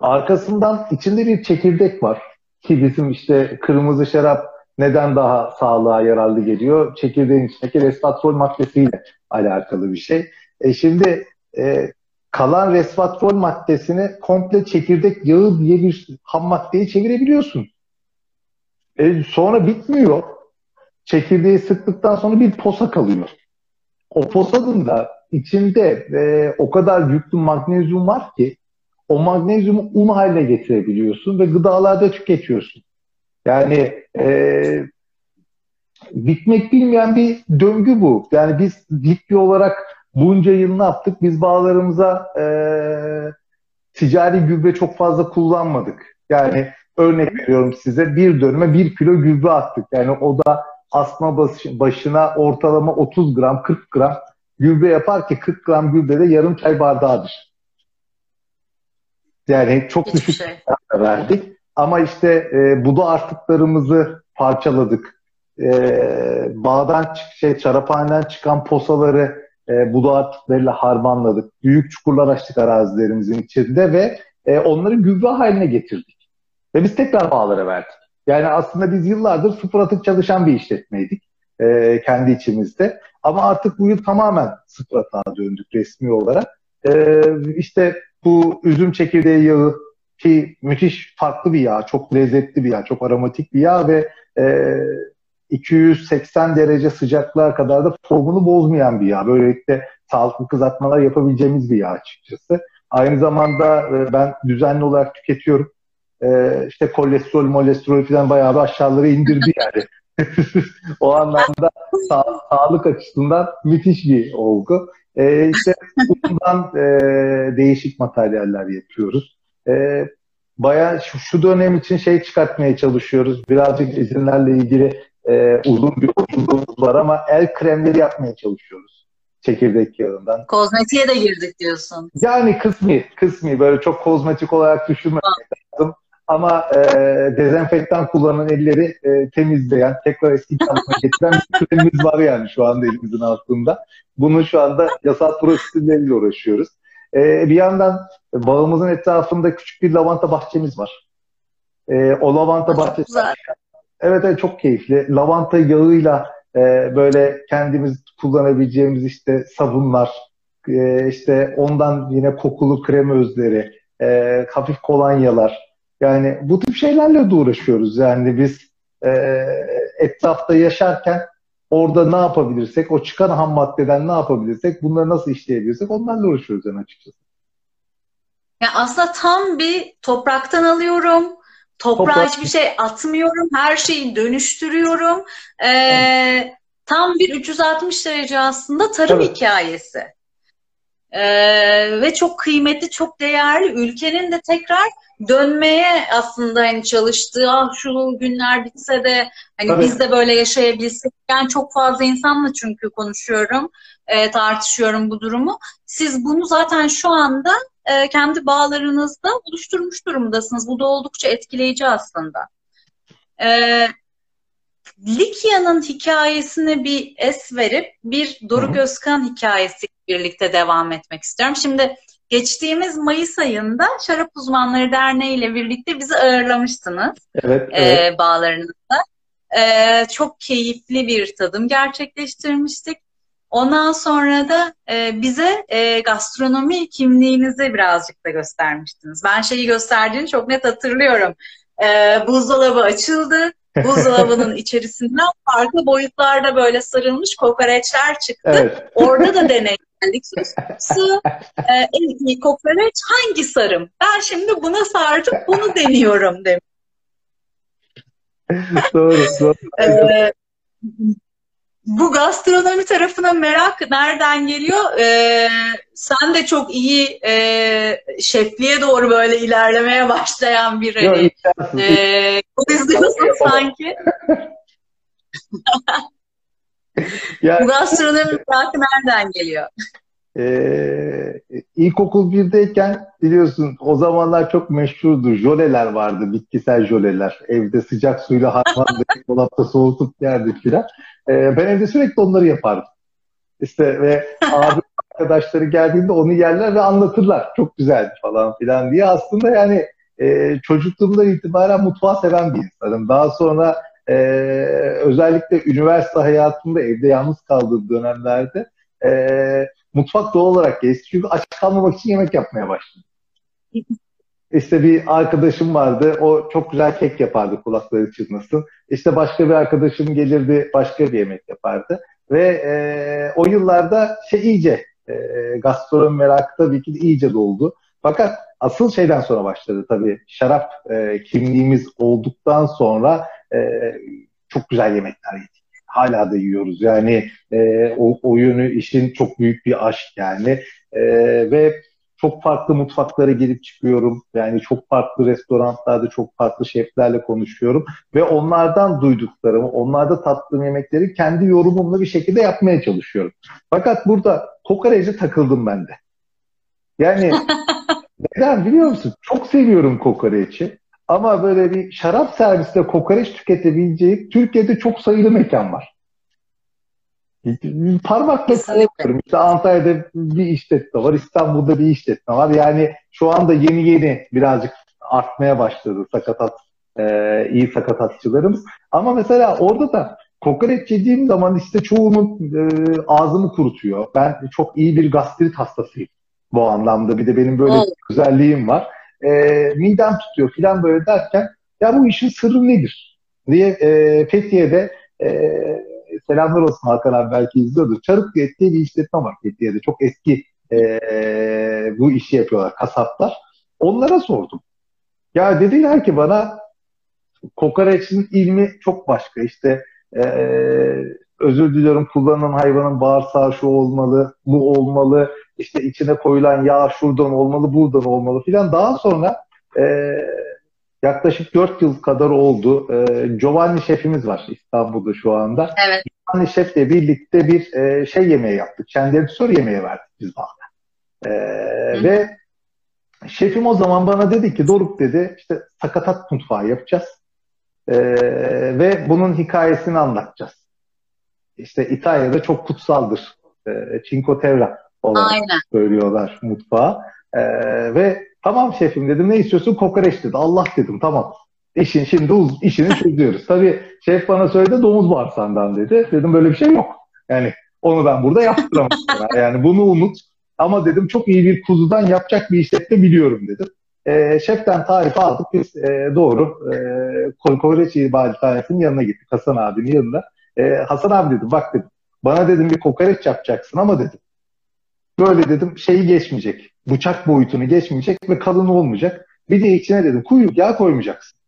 arkasından içinde bir çekirdek var ki bizim işte kırmızı şarap neden daha sağlığa yararlı geliyor? Çekirdeğin içindeki resveratrol maddesiyle alakalı bir şey. E şimdi e, kalan resveratrol maddesini komple çekirdek yağı diye bir ham maddeyi çevirebiliyorsun. E, sonra bitmiyor. Çekirdeği sıktıktan sonra bir posa kalıyor. O posanın da içinde e, o kadar yüklü magnezyum var ki o magnezyumu un haline getirebiliyorsun ve gıdalarda tüketiyorsun. Yani e, bitmek bilmeyen bir döngü bu. Yani biz Likya olarak bunca yıl ne yaptık? Biz bağlarımıza e, ticari gübre çok fazla kullanmadık. Yani örnek veriyorum size bir dönüme bir kilo gübre attık. Yani o da asma başına ortalama 30 gram 40 gram gübre yapar ki 40 gram gübre de yarım çay bardağıdır. Yani çok Hiçbir düşük şey. verdik. Ama işte e, budu artıklarımızı parçaladık. E, bağdan şey çaraphaneden çıkan posaları e, budu artıklarıyla harmanladık. Büyük çukurlar açtık arazilerimizin içinde ve e, onları gübre haline getirdik. Ve biz tekrar bağlara verdik. Yani aslında biz yıllardır sıfır atık çalışan bir işletmeydik e, kendi içimizde. Ama artık bu yıl tamamen sıfır atığa döndük resmi olarak. E, işte bu üzüm çekirdeği yağı ki müthiş farklı bir yağ, çok lezzetli bir yağ, çok aromatik bir yağ ve e, 280 derece sıcaklığa kadar da formunu bozmayan bir yağ. Böylelikle sağlıklı kızartmalar yapabileceğimiz bir yağ açıkçası. Aynı zamanda e, ben düzenli olarak tüketiyorum. E, işte kolesterol, molesterol falan bayağı bir aşağılara indirdi yani. o anlamda sağ, sağlık açısından müthiş bir olgu. E, işte bundan e, değişik materyaller yapıyoruz. E, bayağı şu, şu dönem için şey çıkartmaya çalışıyoruz. Birazcık izinlerle ilgili e, uzun bir yolculuğumuz var ama el kremleri yapmaya çalışıyoruz çekirdek yağından. Kozmetiğe de girdik diyorsun. Yani kısmi, kısmi böyle çok kozmetik olarak düşünmemek. Ama e, dezenfektan kullanan elleri e, temizleyen, tekrar eski kanına getiren bir kremimiz var yani şu anda elimizin altında. Bunu şu anda yasal prosedürleriyle uğraşıyoruz. E, bir yandan bağımızın etrafında küçük bir lavanta bahçemiz var. E, o lavanta bahçesi Evet, evet çok keyifli. Lavanta yağıyla e, böyle kendimiz kullanabileceğimiz işte sabunlar, e, işte ondan yine kokulu krem özleri, e, hafif kolonyalar. Yani bu tip şeylerle de uğraşıyoruz. Yani biz e, etrafta yaşarken orada ne yapabilirsek, o çıkan ham maddeden ne yapabilirsek, bunları nasıl işleyebilirsek onlarla uğraşıyoruz yani açıkçası. Ya aslında tam bir topraktan alıyorum, Toprağa Toprak. hiçbir şey atmıyorum. Her şeyi dönüştürüyorum. Ee, evet. Tam bir 360 derece aslında tarım evet. hikayesi. Ee, ve çok kıymetli, çok değerli. Ülkenin de tekrar dönmeye aslında hani çalıştığı ah şu günler bitse de hani Tabii. biz de böyle yaşayabilsek. Ben çok fazla insanla çünkü konuşuyorum, e, tartışıyorum bu durumu. Siz bunu zaten şu anda e, kendi bağlarınızda oluşturmuş durumdasınız. Bu da oldukça etkileyici aslında. E, Likya'nın hikayesine bir es verip bir Doruk Özkan hikayesi birlikte devam etmek istiyorum. Şimdi geçtiğimiz Mayıs ayında Şarap Uzmanları Derneği ile birlikte bizi ağırlamıştınız. Evet, e, evet. E, bağlarınızda. E, çok keyifli bir tadım gerçekleştirmiştik. Ondan sonra da e, bize e, gastronomi kimliğinizi birazcık da göstermiştiniz. Ben şeyi gösterdiğini çok net hatırlıyorum. E, buzdolabı açıldı. Buzdolabının içerisinden farklı boyutlarda böyle sarılmış kokoreçler çıktı. Evet. Orada da deneyimledik söz. E, en iyi kokoreç hangi sarım? Ben şimdi buna sardım, bunu deniyorum demiş. doğru, doğru. Ee, bu gastronomi tarafına merak nereden geliyor? Ee, sen de çok iyi e, şefliğe doğru böyle ilerlemeye başlayan bir hani, e, sanki. yani, bu gastronomi merakı nereden geliyor? Ee, ilkokul birdeyken biliyorsun o zamanlar çok meşhurdu. Jöleler vardı, bitkisel jöleler. Evde sıcak suyla harmanlayıp dolapta soğutup yerdik filan. Ee, ben evde sürekli onları yapardım. İşte ve abi arkadaşları geldiğinde onu yerler ve anlatırlar. Çok güzel falan filan diye. Aslında yani e, çocukluğumdan itibaren mutfağı seven bir insanım. Daha sonra e, özellikle üniversite hayatımda evde yalnız kaldığım dönemlerde e, mutfak doğal olarak geçti. Çünkü aç kalmamak için yemek yapmaya başladım. İşte bir arkadaşım vardı. O çok güzel kek yapardı kulakları çınlasın. İşte başka bir arkadaşım gelirdi başka bir yemek yapardı. Ve e, o yıllarda şey iyice e, gastronomi merakı tabii ki iyice doldu. Fakat asıl şeyden sonra başladı tabii. Şarap e, kimliğimiz olduktan sonra e, çok güzel yemekler yedik. Hala da yiyoruz. Yani e, o, o yönü işin çok büyük bir aşk yani. E, ve çok farklı mutfaklara girip çıkıyorum. Yani çok farklı restoranlarda çok farklı şeflerle konuşuyorum. Ve onlardan duyduklarımı, onlarda tattığım yemekleri kendi yorumumla bir şekilde yapmaya çalışıyorum. Fakat burada kokoreçe takıldım ben de. Yani neden biliyor musun? Çok seviyorum kokoreçi. Ama böyle bir şarap serviste kokoreç tüketebileceği Türkiye'de çok sayılı mekan var. Parmakla sayıyorum. İşte Antalya'da bir işletme var, İstanbul'da bir işletme var. Yani şu anda yeni yeni birazcık artmaya başladı sakatat, e, iyi sakatatçılarımız. Ama mesela orada da kokoreç yediğim zaman işte çoğunun e, ağzını kurutuyor. Ben çok iyi bir gastrit hastasıyım bu anlamda. Bir de benim böyle evet. bir özelliğim var. E, midem tutuyor falan böyle derken ya bu işin sırrı nedir? diye e, Fethiye'de e, selamlar olsun Hakan abi belki izliyordur. Çarık diye bir işletme var Fethiye'de. Çok eski e, bu işi yapıyorlar kasaplar. Onlara sordum. Ya dediler ki bana kokoreçin ilmi çok başka. İşte e, özür diliyorum kullanılan hayvanın bağırsağı şu olmalı, bu olmalı, işte içine koyulan yağ şuradan olmalı, buradan olmalı filan. Daha sonra e, yaklaşık 4 yıl kadar oldu. E, Giovanni şefimiz var İstanbul'da şu anda. Evet. Giovanni şefle birlikte bir e, şey yemeği yaptık. Çendersör yemeği verdik biz bana. E, ve şefim o zaman bana dedi ki Doruk dedi işte sakatat mutfağı yapacağız. E, ve bunun hikayesini anlatacağız. İşte İtalya'da çok kutsaldır. E, Cinque Terre olarak Aynen. söylüyorlar mutfağa. E, ve Tamam şefim dedim ne istiyorsun? Kokoreç dedi. Allah dedim tamam. İşin şimdi uz, işini çözüyoruz. Tabii şef bana söyledi domuz bağırsağından dedi. Dedim böyle bir şey yok. Yani onu ben burada yaptıramam. yani bunu unut. Ama dedim çok iyi bir kuzudan yapacak bir işletme biliyorum dedim. E, şeften tarif aldık. Biz e, doğru e, kokoreç ibadethanesinin yanına gittik. Hasan abinin yanında. E, Hasan abi dedim bak dedim. Bana dedim bir kokoreç yapacaksın ama dedim. Böyle dedim şeyi geçmeyecek bıçak boyutunu geçmeyecek ve kalın olmayacak. Bir de içine dedim kuyruk yağ koymayacaksın.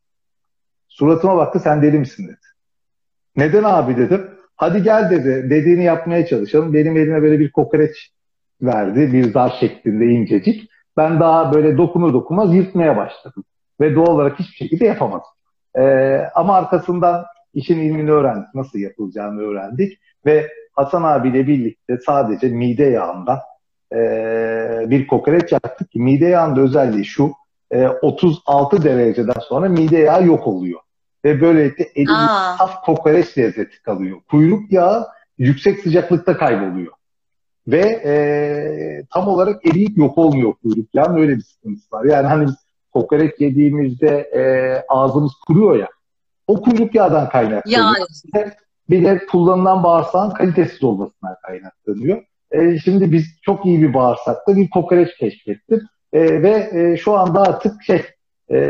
Suratıma baktı sen deli misin dedi. Neden abi dedim. Hadi gel dedi. Dediğini yapmaya çalışalım. Benim elime böyle bir kokoreç verdi. Bir zar şeklinde incecik. Ben daha böyle dokunur dokunmaz yırtmaya başladım. Ve doğal olarak hiçbir şekilde yapamadım. Ee, ama arkasından işin ilmini öğrendik. Nasıl yapılacağını öğrendik. Ve Hasan abiyle birlikte sadece mide yağından e, bir kokoreç yaptık ki mide yağında özelliği şu e, 36 dereceden sonra mide yağı yok oluyor. Ve böylelikle elimiz saf kokoreç lezzeti kalıyor. Kuyruk yağı yüksek sıcaklıkta kayboluyor. Ve e, tam olarak eriyip yok olmuyor kuyruk yağın öyle bir sıkıntısı var. Yani hani kokoreç yediğimizde e, ağzımız kuruyor ya o kuyruk yağdan kaynaklanıyor. Yani. Bir de kullanılan bağırsağın kalitesiz olmasından kaynaklanıyor. E, şimdi biz çok iyi bir bağırsakta bir kokoreç keşfettik. E, ve e, şu anda artık şey e,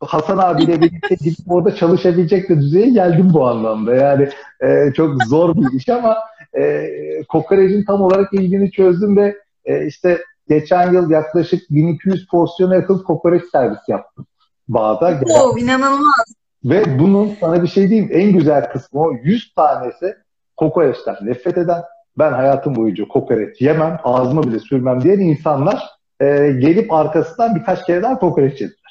Hasan abiyle birlikte gidip orada çalışabilecek de düzeye geldim bu anlamda. Yani e, çok zor bir iş ama e, kokorecin tam olarak ilgini çözdüm ve e, işte geçen yıl yaklaşık 1200 porsiyona yakın kokoreç servis yaptım bağda. Oo, inanılmaz. Ve bunun sana bir şey diyeyim en güzel kısmı o 100 tanesi kokoreçten nefret eden ben hayatım boyunca kokoreç yemem, ağzıma bile sürmem diyen insanlar e, gelip arkasından birkaç kere daha kokoreç yediler.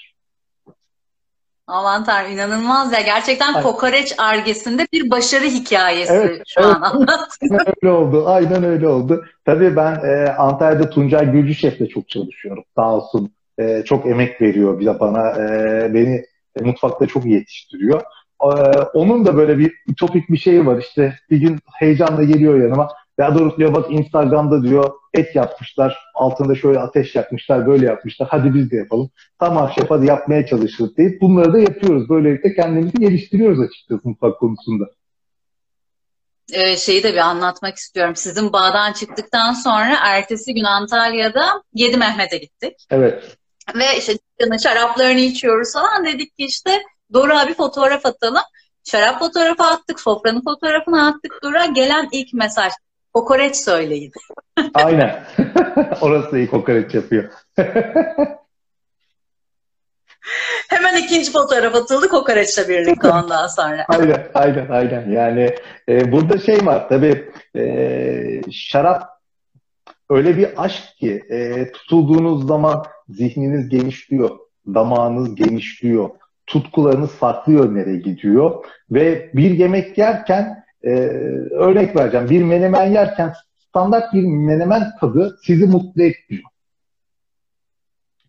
Aman tanrım inanılmaz ya. Gerçekten Aynen. kokoreç argesinde bir başarı hikayesi evet, şu evet. an anlattın. öyle oldu. Aynen öyle oldu. Tabii ben e, Antalya'da Tuncay Gülcü Şef'le çok çalışıyorum. Sağ olsun. E, çok emek veriyor bir de bana. E, beni e, mutfakta çok yetiştiriyor. E, onun da böyle bir ütopik bir şeyi var. İşte bir gün heyecanla geliyor yanıma ya doğrusu diyor bak Instagram'da diyor et yapmışlar. Altında şöyle ateş yakmışlar. Böyle yapmışlar. Hadi biz de yapalım. Tamam şef hadi yapmaya çalışırız deyip bunları da yapıyoruz. Böylelikle kendimizi geliştiriyoruz açıkçası mutfak konusunda. Ee, şeyi de bir anlatmak istiyorum. Sizin bağdan çıktıktan sonra ertesi gün Antalya'da Yedi Mehmet'e gittik. Evet. Ve işte şaraplarını içiyoruz falan. Dedik ki işte Doğru abi fotoğraf atalım. Şarap fotoğrafı attık, sofranın fotoğrafını attık Dura. Gelen ilk mesaj. Kokoreç söyleyin. Aynen. Orası iyi kokoreç yapıyor. Hemen ikinci fotoğraf atıldı kokoreçle birlikte ondan sonra. aynen, aynen, aynen. Yani e, burada şey var tabii e, şarap öyle bir aşk ki e, tutulduğunuz zaman zihniniz genişliyor, damağınız genişliyor, tutkularınız farklı yönlere gidiyor ve bir yemek yerken e, örnek vereceğim bir menemen yerken standart bir menemen tadı sizi mutlu etmiyor.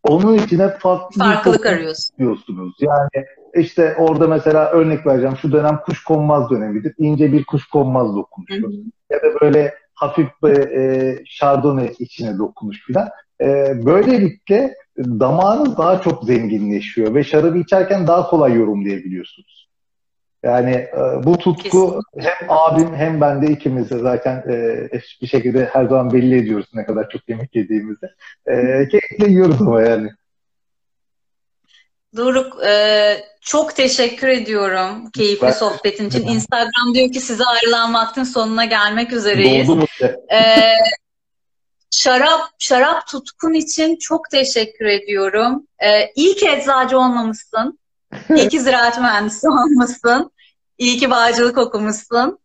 Onun içine farklı farklılık arıyorsun. diyorsunuz. Yani işte orada mesela örnek vereceğim. Şu dönem kuş konmaz dönemidir. İnce bir kuş konmaz dokunuşu. Ya da böyle hafif e, şardonnay içine dokunuş filan. E, böylelikle damağınız daha çok zenginleşiyor ve şarabı içerken daha kolay yorumlayabiliyorsunuz. Yani e, bu tutku Kesinlikle. hem abim hem ben de ikimiz de zaten e, bir şekilde her zaman belli ediyoruz ne kadar çok yemek yediğimizi. E, keyifle yiyoruz ama yani. Doruk e, çok teşekkür ediyorum keyifli ben, sohbetin için. Instagram diyor ki size ayrılan vaktin sonuna gelmek üzereyiz. Doldu mu? E, şarap, şarap tutkun için çok teşekkür ediyorum. E, iyi ki eczacı olmamışsın. İyi ki ziraat mühendisi olmuşsun. İyi ki bağcılık okumuşsun.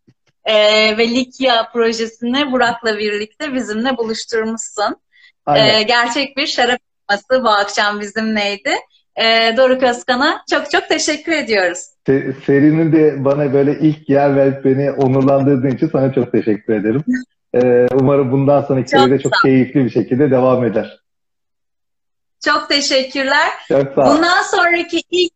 E, ve Likya projesini Burak'la birlikte bizimle buluşturmuşsun. E, gerçek bir şarap yapması bu akşam bizimleydi e, Doruk Özkan'a çok çok teşekkür ediyoruz. Serinin de bana böyle ilk yer verip beni onurlandırdığın için sana çok teşekkür ederim. E, umarım bundan sonraki çok de çok keyifli bir şekilde devam eder. Çok teşekkürler. Çok sağ ol. Bundan sonraki ilk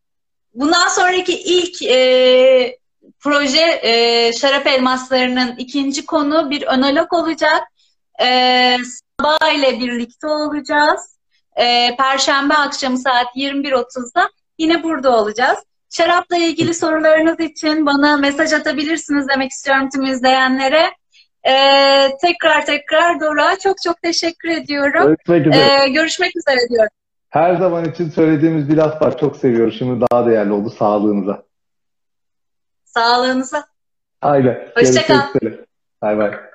bundan sonraki ilk e, proje e, Şarap Elmasları'nın ikinci konu bir önolog olacak. E, Sabah ile birlikte olacağız e, Perşembe akşamı saat 21.30'da yine burada olacağız. Şarapla ilgili sorularınız için bana mesaj atabilirsiniz demek istiyorum tüm izleyenlere. Ee, tekrar tekrar Dora çok çok teşekkür ediyorum. Görüşmek üzere. Ee, görüşmek üzere diyorum. Her zaman için söylediğimiz bir laf var. Çok seviyoruz. Şimdi daha değerli oldu. Sağlığınıza. Sağlığınıza. Aynen. Hoşçakal. Bay bay.